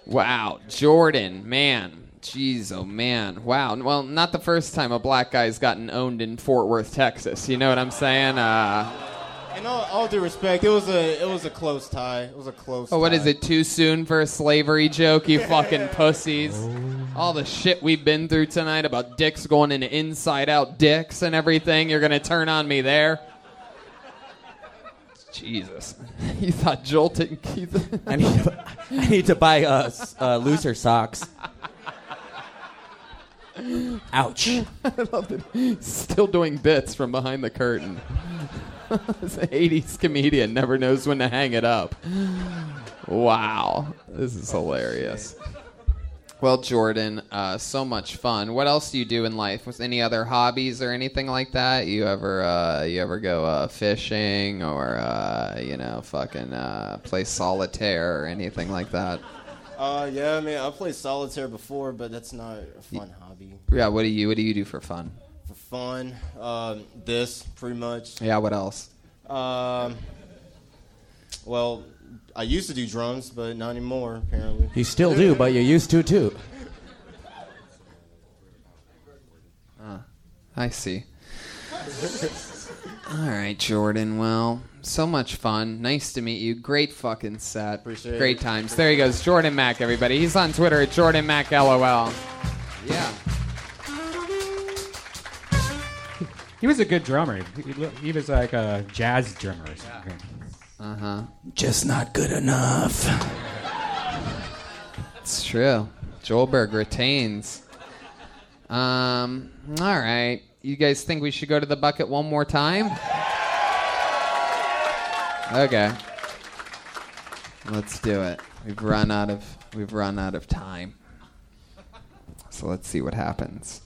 Wow, Jordan, man. Jeez, oh man, wow. Well, not the first time a black guy's gotten owned in Fort Worth, Texas. You know what I'm saying? Uh, In all, all due respect, it was a it was a close tie. It was a close. oh, what tie. is it? Too soon for a slavery joke? You [laughs] fucking pussies! All the shit we've been through tonight about dicks going into inside-out dicks and everything. You're gonna turn on me there? Jesus, [laughs] He thought jolting? You [laughs] th- I need to, I need to buy uh, s- uh, looser socks. Ouch. [laughs] I love that he's still doing bits from behind the curtain. this 80s comedian never knows when to hang it up. Wow. This is hilarious. Well, Jordan, uh, so much fun. What else do you do in life? Was any other hobbies or anything like that? You ever uh, you ever go uh, fishing or uh, you know fucking uh, play solitaire or anything like that? Uh, yeah, I mean, I played solitaire before, but that's not a fun hobby. Yeah. What do you What do you do for fun? For fun, um, this pretty much. Yeah. What else? Um, well, I used to do drums, but not anymore. Apparently. You still do, but you used to too. Ah, I see. [laughs] All right, Jordan. Well, so much fun. Nice to meet you. Great fucking set. Appreciate Great it. times. There he goes, Jordan Mack. Everybody, he's on Twitter at Jordan Mac LOL. Yeah. He was a good drummer. He, he was like a jazz drummer. or something. Uh huh. Just not good enough. It's true. Joelberg retains. Um. All right. You guys think we should go to the bucket one more time? Okay. Let's do it. We've run out of we've run out of time. So let's see what happens.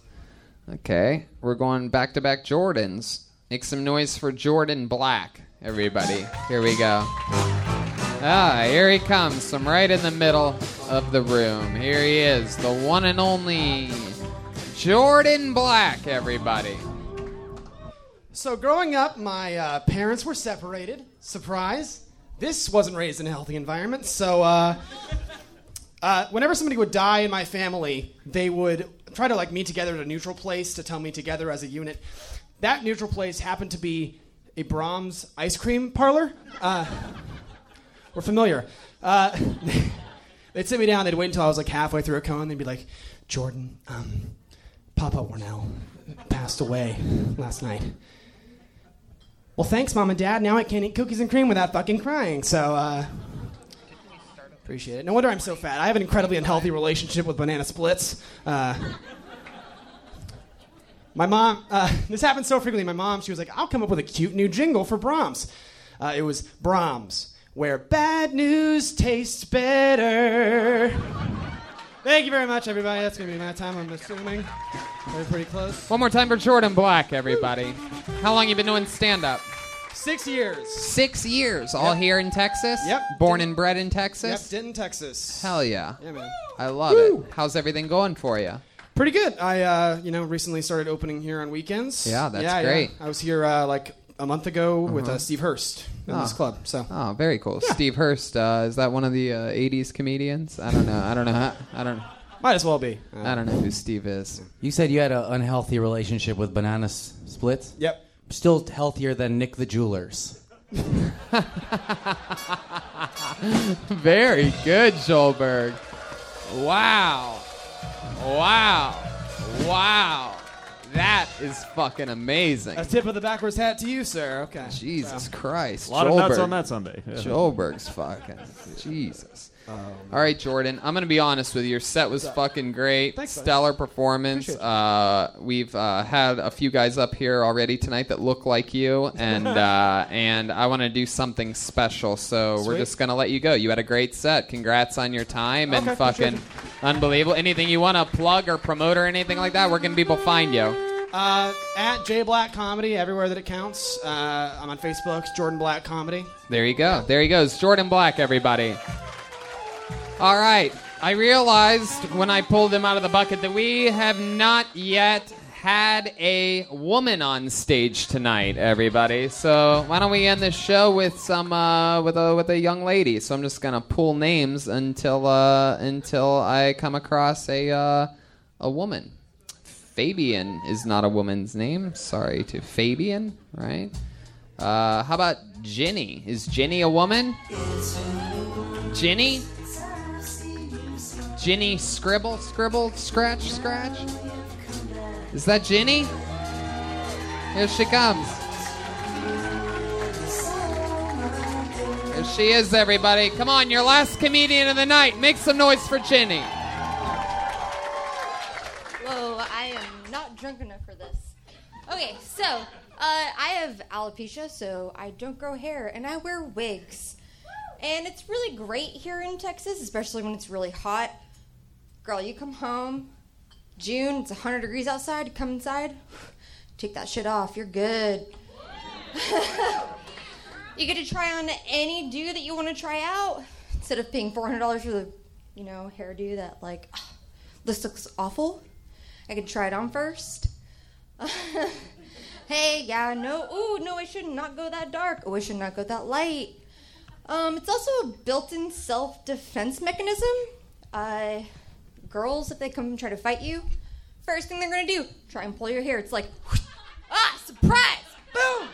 Okay, we're going back to back Jordans. Make some noise for Jordan Black, everybody. Here we go. Ah, here he comes from right in the middle of the room. Here he is, the one and only Jordan Black, everybody. So, growing up, my uh, parents were separated. Surprise. This wasn't raised in a healthy environment. So, uh, [laughs] uh, whenever somebody would die in my family, they would try to like meet together at a neutral place to tell me together as a unit. That neutral place happened to be a Braum's ice cream parlor. Uh, we're familiar. Uh, [laughs] they'd sit me down. They'd wait until I was like halfway through a cone. They'd be like, "Jordan, um, Papa Warnell passed away last night." Well, thanks, Mom and Dad. Now I can't eat cookies and cream without fucking crying. So, uh, appreciate it. No wonder I'm so fat. I have an incredibly unhealthy relationship with banana splits. Uh, my mom, uh, [laughs] this happens so frequently. My mom, she was like, I'll come up with a cute new jingle for Braum's. Uh, it was Braum's, where bad news tastes better. [laughs] Thank you very much, everybody. That's going to be my time, I'm assuming. We're pretty close. One more time for Jordan Black, everybody. How long you been doing stand up? Six years. Six years, all Yep. here in Texas. Yep. Born and bred in Texas. Yep, Denton, Texas. Hell yeah. Yeah, man. I love it. How's everything going for you? Pretty good. I, uh, you know, recently started opening here on weekends. Yeah, that's yeah, great. I was here uh, like a month ago with uh, Uh-huh. Steve Hurst in this Oh. club. So Oh, very cool. Steve Hurst, uh, is that one of the uh, '80s comedians? I don't know. I don't know. How, I don't. [laughs] Might as well be. I don't know who Steve is. You said you had an unhealthy relationship with banana s- splits. Yep. Still healthier than Nick the Jewelers. [laughs] Very good, Joelberg. Wow. Wow. Wow. That is fucking amazing. A tip of the backwards hat to you, sir. Okay. Jesus So- Christ. A lot of nuts on that sundae. Yeah. Joelberg's fucking. Jesus. Um, All right, Jordan. I'm gonna be honest with you. Your set was fucking great. Thanks. Stellar performance. Uh, we've uh, had a few guys up here already tonight that look like you, [laughs] and uh, and I want to do something special. So we're Sweet. just gonna let you go. You had a great set. Congrats on your time and Okay, fucking unbelievable. Anything you want to plug or promote or anything like that? Where can people find you? Uh, at J Black Comedy, everywhere that it counts. Uh, I'm on Facebook, Jordan Black Comedy. There you go. There he goes. Jordan Black, everybody. All right. I realized when I pulled them out of the bucket that we have not yet had a woman on stage tonight, everybody. So why don't we end this show with some uh, with a with a young lady? So I'm just gonna pull names until uh, until I come across a uh, a woman. Fabian is not a woman's name. Sorry to Fabian, right? Uh, how about Ginny? Is Ginny a woman? Ginny? Ginny scribble, scribble, scratch, scratch? Is that Ginny? Here she comes. Here she is, everybody. Come on, your last comedian of the night. Make some noise for Ginny. Whoa, I am not drunk enough for this. Okay, so uh, I have alopecia, so I don't grow hair, and I wear wigs. And it's really great here in Texas, especially when it's really hot. Girl, you come home, June, it's 100 degrees outside, come inside, take that shit off, you're good. [laughs] you get to try on any do that you want to try out instead of paying $400 for the, you know, hairdo that, like, [sighs] this looks awful. I could try it on first. [laughs] hey, yeah, no, ooh, no, I should not go that dark. Oh, I should not go that light. Um, it's also a built-in self-defense mechanism. Uh, girls, if they come and try to fight you, first thing they're gonna do, try and pull your hair. It's like, [laughs] ah, surprise, boom.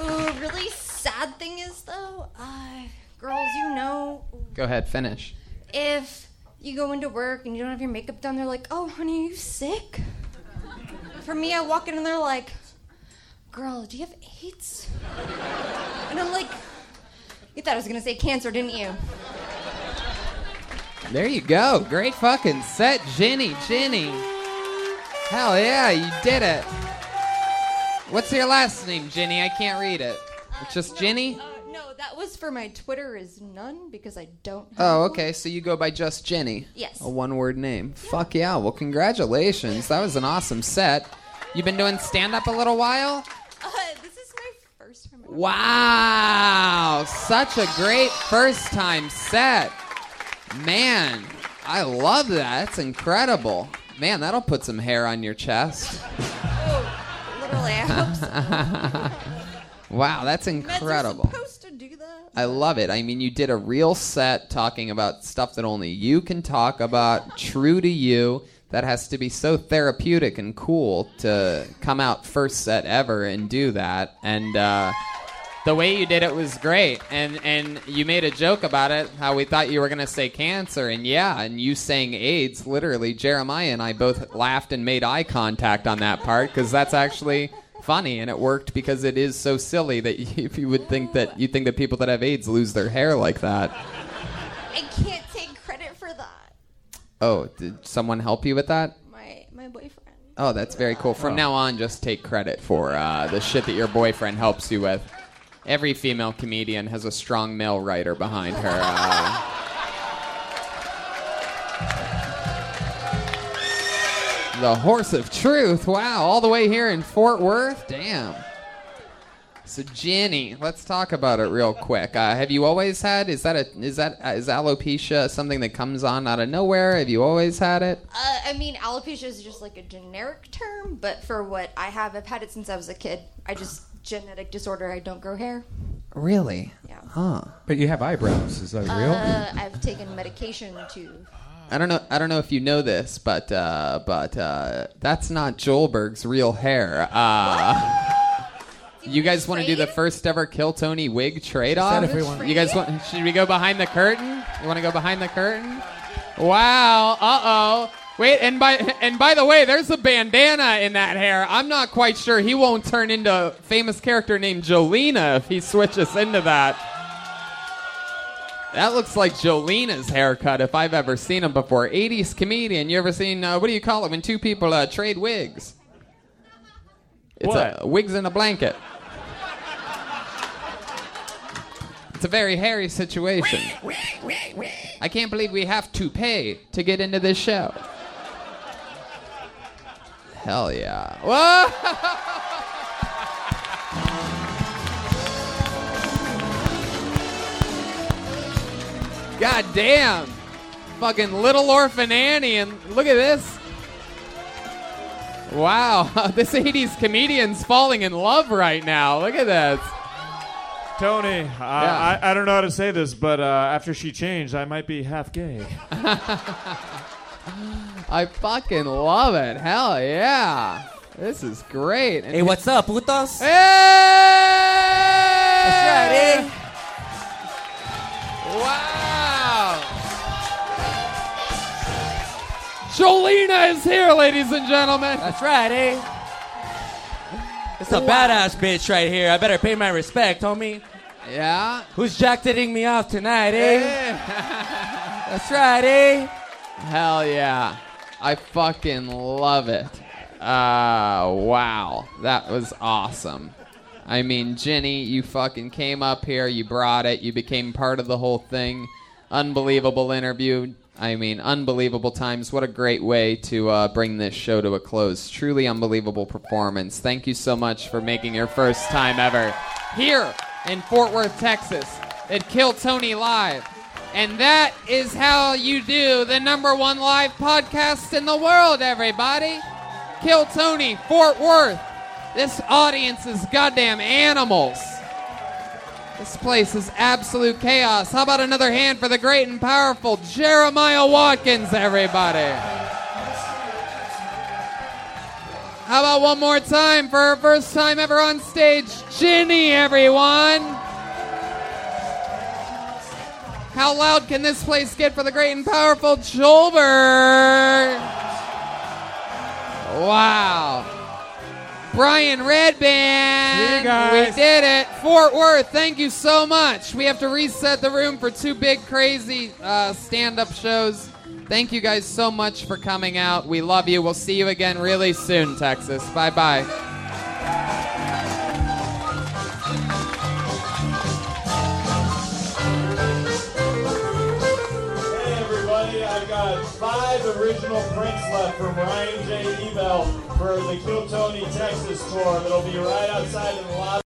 Ooh, really sad thing is though, uh, girls, you know, Go ahead, finish. if you go into work and you don't have your makeup done, they're like, "Oh, honey, are you sick?" For me, I walk in and they're like, "Girl, do you have AIDS?" And I'm like, "You thought I was gonna say cancer, didn't you?" There you go. Great fucking set, Ginny. Ginny. Hell yeah, you did it. What's your last name, Ginny? I can't read it. It's just Ginny? Uh, no, that was for my Twitter is none because I don't. Oh, one. okay. So you go by just Jenny. Yes. A one word name. Fuck yeah. Well, congratulations. That was an awesome set. You've been doing stand up a little while? Uh, [laughs] this is my first time. Wow. Such a great first time set. Man, I love that. That's incredible. Man, that'll put some hair on your chest. [laughs] Literally, I hope so. [laughs] wow, that's incredible. supposed to do that. I love it. I mean, you did a real set talking about stuff that only you can talk about, true to you. That has to be so therapeutic and cool to come out first set ever and do that. And uh, the way you did it was great. And and you made a joke about it, how we thought you were gonna say cancer, and yeah, and you saying AIDS. Literally, Jeremiah and I both laughed and made eye contact on that part because that's actually funny and it worked because it is so silly that [laughs] if you would think that you think that people that have AIDS lose their hair like that. I can't Oh, did someone help you with that? My my boyfriend. Oh, that's very cool. From now on, just take credit for uh, the shit that your boyfriend helps you with. Every female comedian has a strong male writer behind her. Uh, the horse of truth. Wow, all the way here in Fort Worth. Damn. So Jenny, let's talk about it real quick. Uh, have you always had? Is that a? Is that uh, is alopecia something that comes on out of nowhere? Have you always had it? Uh, I mean, alopecia is just like a generic term, but for what I have, I've had it since I was a kid. I just genetic disorder. I don't grow hair. Really? Yeah. Huh. But you have eyebrows. Is that real? Uh, I've taken medication to. I don't know. I don't know if you know this, but uh, but uh, that's not Joelberg's real hair. Uh, you guys want to do the first ever Kill Tony wig trade off? Said if we want- You guys want? Should we go behind the curtain? You want to go behind the curtain? Wow. Uh oh. Wait, and by and by the way, there's a bandana in that hair. I'm not quite sure he won't turn into a famous character named Jolena if he switches into that. That looks like Jolina's haircut if I've ever seen him before. 80s comedian. You ever seen, uh, what do you call it when two people uh, trade wigs? It's What? A, wigs in a blanket. It's a very hairy situation. I can't believe we have to pay to get into this show. Hell yeah. Whoa! God damn. Fucking little orphan Annie, and look at this. Wow, [laughs] this 80s comedian's falling in love right now. Look at this. Tony, I, Yeah. I, I don't know how to say this, but uh, after she changed, I might be half gay. [laughs] I fucking love it. Hell yeah. This is great. Hey, what's up, putos? Hey! That's right, eh? Wow. Jolena is here, ladies and gentlemen. That's right, eh? It's a badass bitch right here. I better pay my respect, homie. Yeah? Who's jacketing me off tonight, eh? [laughs] That's right, eh? Hell yeah. I fucking love it. Uh, wow. That was awesome. I mean, Jenny, you fucking came up here, you brought it, you became part of the whole thing. Unbelievable interview. I mean, unbelievable times. What a great way to uh, bring this show to a close. Truly unbelievable performance. Thank you so much for making your first time ever here in Fort Worth, Texas at Kill Tony Live. And that is how you do the number one live podcast in the world, everybody. Kill Tony, Fort Worth. This audience is goddamn animals. This place is absolute chaos. How about another hand for the great and powerful Jeremiah Watkins, everybody? How about one more time for her first time ever on stage, Ginny, everyone? How loud can this place get for the great and powerful Joelberg? Wow. Brian Redban. See you guys. We did it. Fort Worth, thank you so much. We have to reset the room for two big, crazy uh, stand up shows. Thank you guys so much for coming out. We love you. We'll see you again really soon, Texas. Bye bye. Five original prints left from Ryan J. Ebel for the Kill Tony Texas tour that'll be right outside in the lobby.